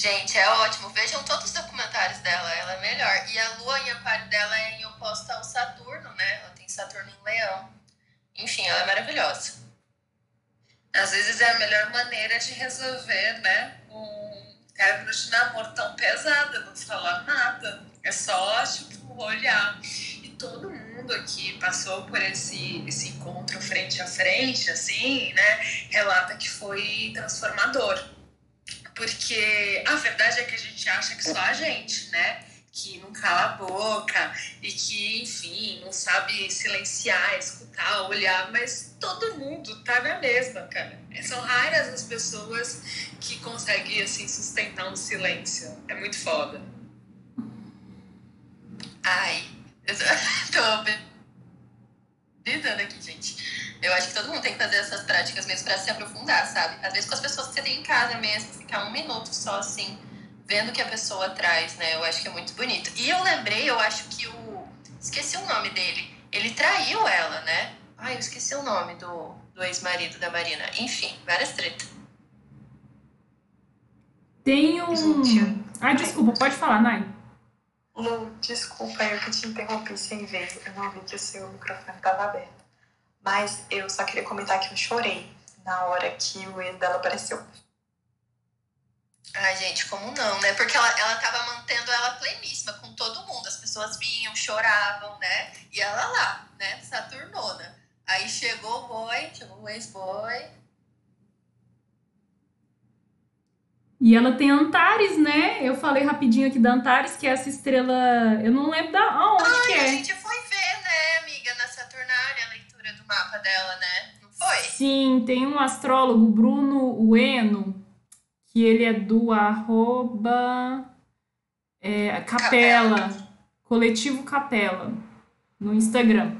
Gente, é ótimo. Vejam todos os documentários dela, ela é melhor. E a lua em aquário dela é em oposta ao Saturno, né? Ela tem Saturno em Leão. Enfim, ela é maravilhosa. Às vezes é a melhor maneira de resolver, né? Um término de namoro tão pesado, não falar nada. É só, tipo, olhar. E todo mundo aqui passou por esse, esse encontro frente a frente, assim, né? Relata que foi transformador porque a verdade é que a gente acha que só a gente, né? Que não cala a boca e que, enfim, não sabe silenciar, escutar, olhar, mas todo mundo tá na mesma, cara. São raras as pessoas que conseguem, assim, sustentar um silêncio. É muito foda. Ai, eu tô brisando aqui, gente. Eu acho que todo mundo tem que fazer essas práticas mesmo pra se aprofundar, sabe? Às vezes com as pessoas que você tem em casa mesmo, ficar um minuto só assim, vendo o que a pessoa traz, né? Eu acho que é muito bonito. E eu lembrei, eu acho que o. Esqueci o nome dele. Ele traiu ela, né? Ai, eu esqueci o nome do, do ex-marido da Marina. Enfim, várias tretas. Tem um. Gente, Ah, desculpa, pode falar, Nai. Lu, desculpa, eu que te interrompi sem ver. Eu não vi que o seu microfone estava aberto. Mas eu só queria comentar que eu chorei na hora que o ex dela apareceu. Ai, gente, como não, né? Porque ela, ela tava mantendo ela pleníssima com todo mundo. As pessoas vinham, choravam, né? E ela lá, né? Saturnona. Aí chegou o boy, chegou o ex-boy. E ela tem Antares, né? Eu falei rapidinho aqui da Antares, que é essa estrela. Eu não lembro da aonde que Ai, a é. gente foi ver, né, amiga, na Saturnália, a leitura do mapa dela, né? Não foi? Sim, tem um astrólogo, Bruno Ueno, que ele é do arroba é, Capela, Coletivo Capela, no Instagram.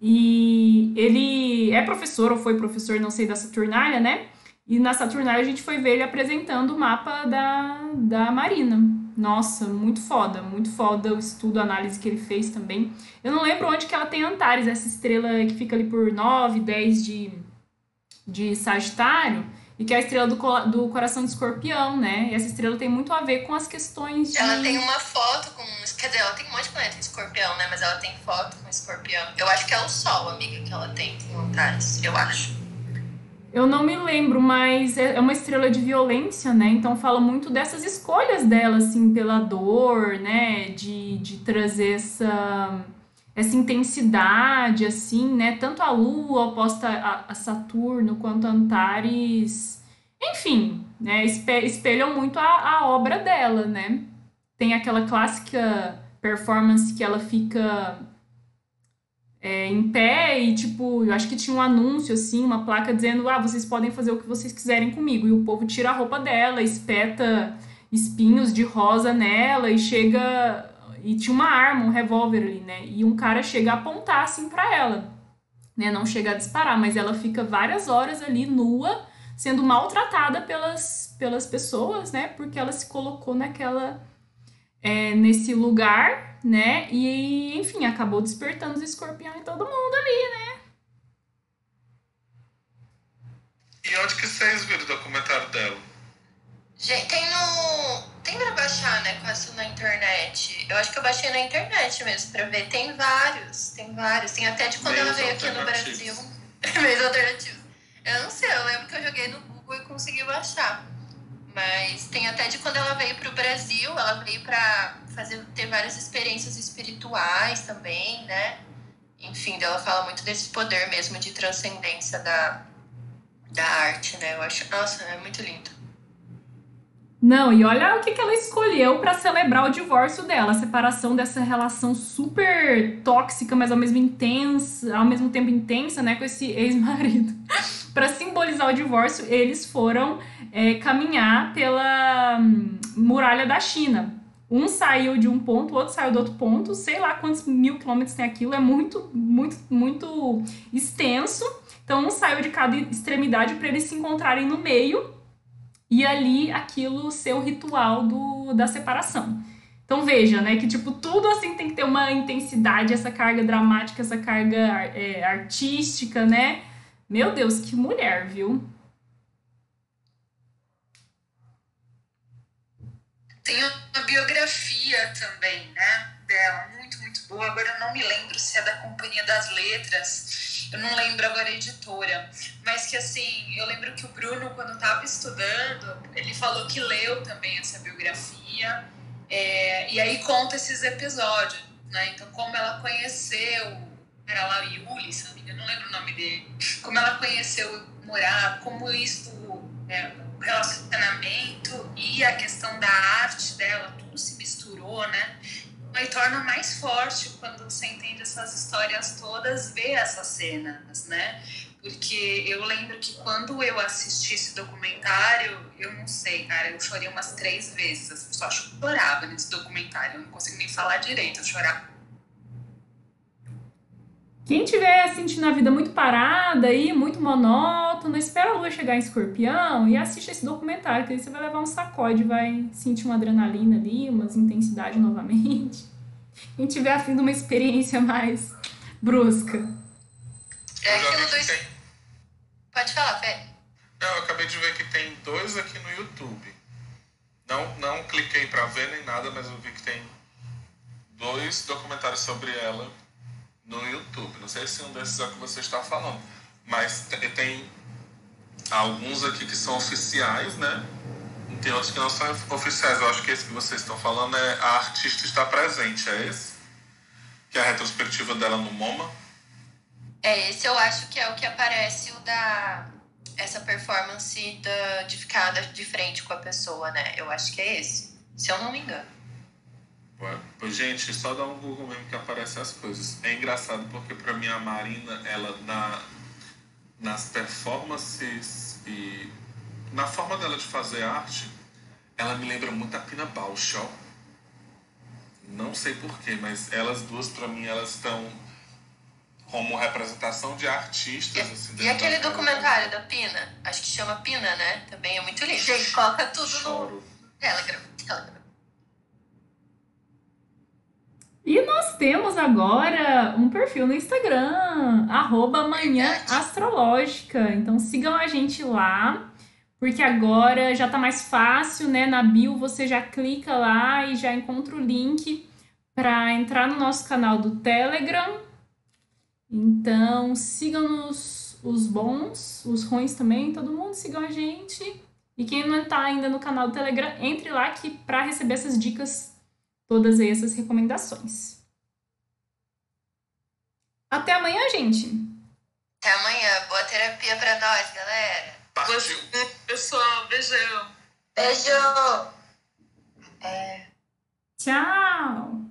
E ele é professor, ou foi professor, não sei, da Saturnália, né? E na Saturnália a gente foi ver ele apresentando o mapa da, da Marina. Nossa, muito foda, muito foda o estudo, a análise que ele fez também. Eu não lembro onde que ela tem Antares, essa estrela que fica ali por 9, 10 de, de Sagitário, e que é a estrela do, do coração de escorpião, né? E essa estrela tem muito a ver com as questões de. Ela tem uma foto com. Quer dizer, ela tem um monte de planeta em escorpião, né? Mas ela tem foto com escorpião. Eu acho que é o Sol, amiga, que ela tem em Antares. Eu acho. Eu não me lembro, mas é é uma estrela de violência, né? Então fala muito dessas escolhas dela, assim, pela dor, né? De, de trazer essa, essa intensidade, assim, né? Tanto a Lua oposta a, a Saturno quanto a Antares. Enfim, né? espe- Espelham muito a, a obra dela, né? Tem aquela clássica performance que ela fica é, em pé e, tipo, eu acho que tinha um anúncio, assim, uma placa dizendo, ah, vocês podem fazer o que vocês quiserem comigo. E o povo tira a roupa dela, espeta espinhos de rosa nela e chega... E tinha uma arma, um revólver ali, né? E um cara chega a apontar, assim, pra ela, né? Não chega a disparar, mas ela fica várias horas ali, nua, sendo maltratada pelas, pelas pessoas, né? Porque ela se colocou naquela... é, nesse lugar, né? E, enfim, acabou despertando os escorpião em todo mundo ali, né? E onde que vocês viram o documentário dela? Gente, tem no. Tem pra baixar, né? Quase na internet. Eu acho que eu baixei na internet mesmo pra ver. Tem vários, tem vários. Tem até de quando Meios ela veio aqui no Brasil. Meios alternativos. Eu não sei, eu lembro que eu joguei no Google e consegui baixar. Mas tem até de quando ela veio pro Brasil, ela veio pra fazer, ter várias experiências espirituais também, né? Enfim, ela fala muito desse poder mesmo de transcendência da, da arte, né? Eu acho, nossa, é muito lindo. Não, e olha o que, que ela escolheu pra celebrar o divórcio dela, a separação dessa relação super tóxica, mas ao mesmo intensa, ao mesmo tempo intensa, né, com esse ex-marido. Pra simbolizar o divórcio, eles foram é, caminhar pela hum, muralha da China. Um saiu de um ponto, o outro saiu do outro ponto, sei lá quantos mil quilômetros tem aquilo, é muito, muito, muito extenso. Então, um saiu de cada extremidade para eles se encontrarem no meio e ali aquilo ser o ritual do, da separação. Então veja, né, que tipo, tudo assim tem que ter uma intensidade, essa carga dramática, essa carga é, artística, né? Meu Deus, que mulher, viu? Tem uma biografia também, né? Dela, muito, muito boa. Agora eu não me lembro se é da Companhia das Letras. Eu não lembro agora a editora. Mas que assim, eu lembro que o Bruno, quando estava estudando, ele falou que leu também essa biografia. É, e aí conta esses episódios, né? Então, como ela conheceu, era lá Yuli, se não me engano, não lembro o nome dele. Como ela conheceu Murado, como isso, é, o relacionamento e a questão da arte dela, tudo se misturou, né? Aí torna mais forte quando você entende essas histórias todas, ver essas cenas, né? Porque eu lembro que quando eu assisti esse documentário, eu não sei, cara, eu chorei umas três vezes. As pessoas choravam nesse documentário, eu não consigo nem falar direito, eu chorava. Quem tiver sentindo a vida muito parada aí, muito monótona, espera a lua chegar em escorpião e assiste esse documentário, que aí você vai levar um sacode, vai sentir uma adrenalina ali, umas intensidade novamente. Quem tiver afim de uma experiência mais brusca. É Eu já vi aquilo que do. tem. Pode falar, Fê. Não, eu acabei de ver que tem dois aqui no YouTube. Não, não cliquei pra ver nem nada, mas eu vi que tem dois documentários sobre ela no YouTube. Não sei se um desses é o que você está falando, mas te- tem alguns aqui que são oficiais, né? E tem outros que não são oficiais. Eu acho que esse que vocês estão falando é A Artista Está Presente, é esse? Que é a retrospectiva dela no MoMA. É, esse eu acho que é o que aparece o da. Essa performance da, de ficar de frente com a pessoa, né? Eu acho que é esse. Se eu não me engano. Gente, só dá um Google mesmo que aparecem as coisas. É engraçado porque pra mim a Marina, ela na, nas performances e na forma dela de fazer arte, ela me lembra muito a Pina Bausch, ó. Não sei porquê, mas elas duas, pra mim, elas estão como representação de artistas. assim, E aquele da- documentário da Pina? Acho que chama Pina, né? Também é muito lindo. Gente, coloca tudo no Choro. Telegram. Telegram. E nós temos agora um perfil no Instagram, arroba Manhã Astrológica. Então sigam a gente lá, porque agora já tá mais fácil, né? Na bio você já clica lá e já encontra o link para entrar no nosso canal do Telegram. Então sigam-nos os bons, os ruins também, todo mundo sigam a gente. E quem não tá ainda no canal do Telegram, entre lá que para receber essas dicas todas essas recomendações. Até amanhã, gente! Até amanhã. Boa terapia pra nós, galera. Partiu. Pessoal, beijão. Beijo! Tchau!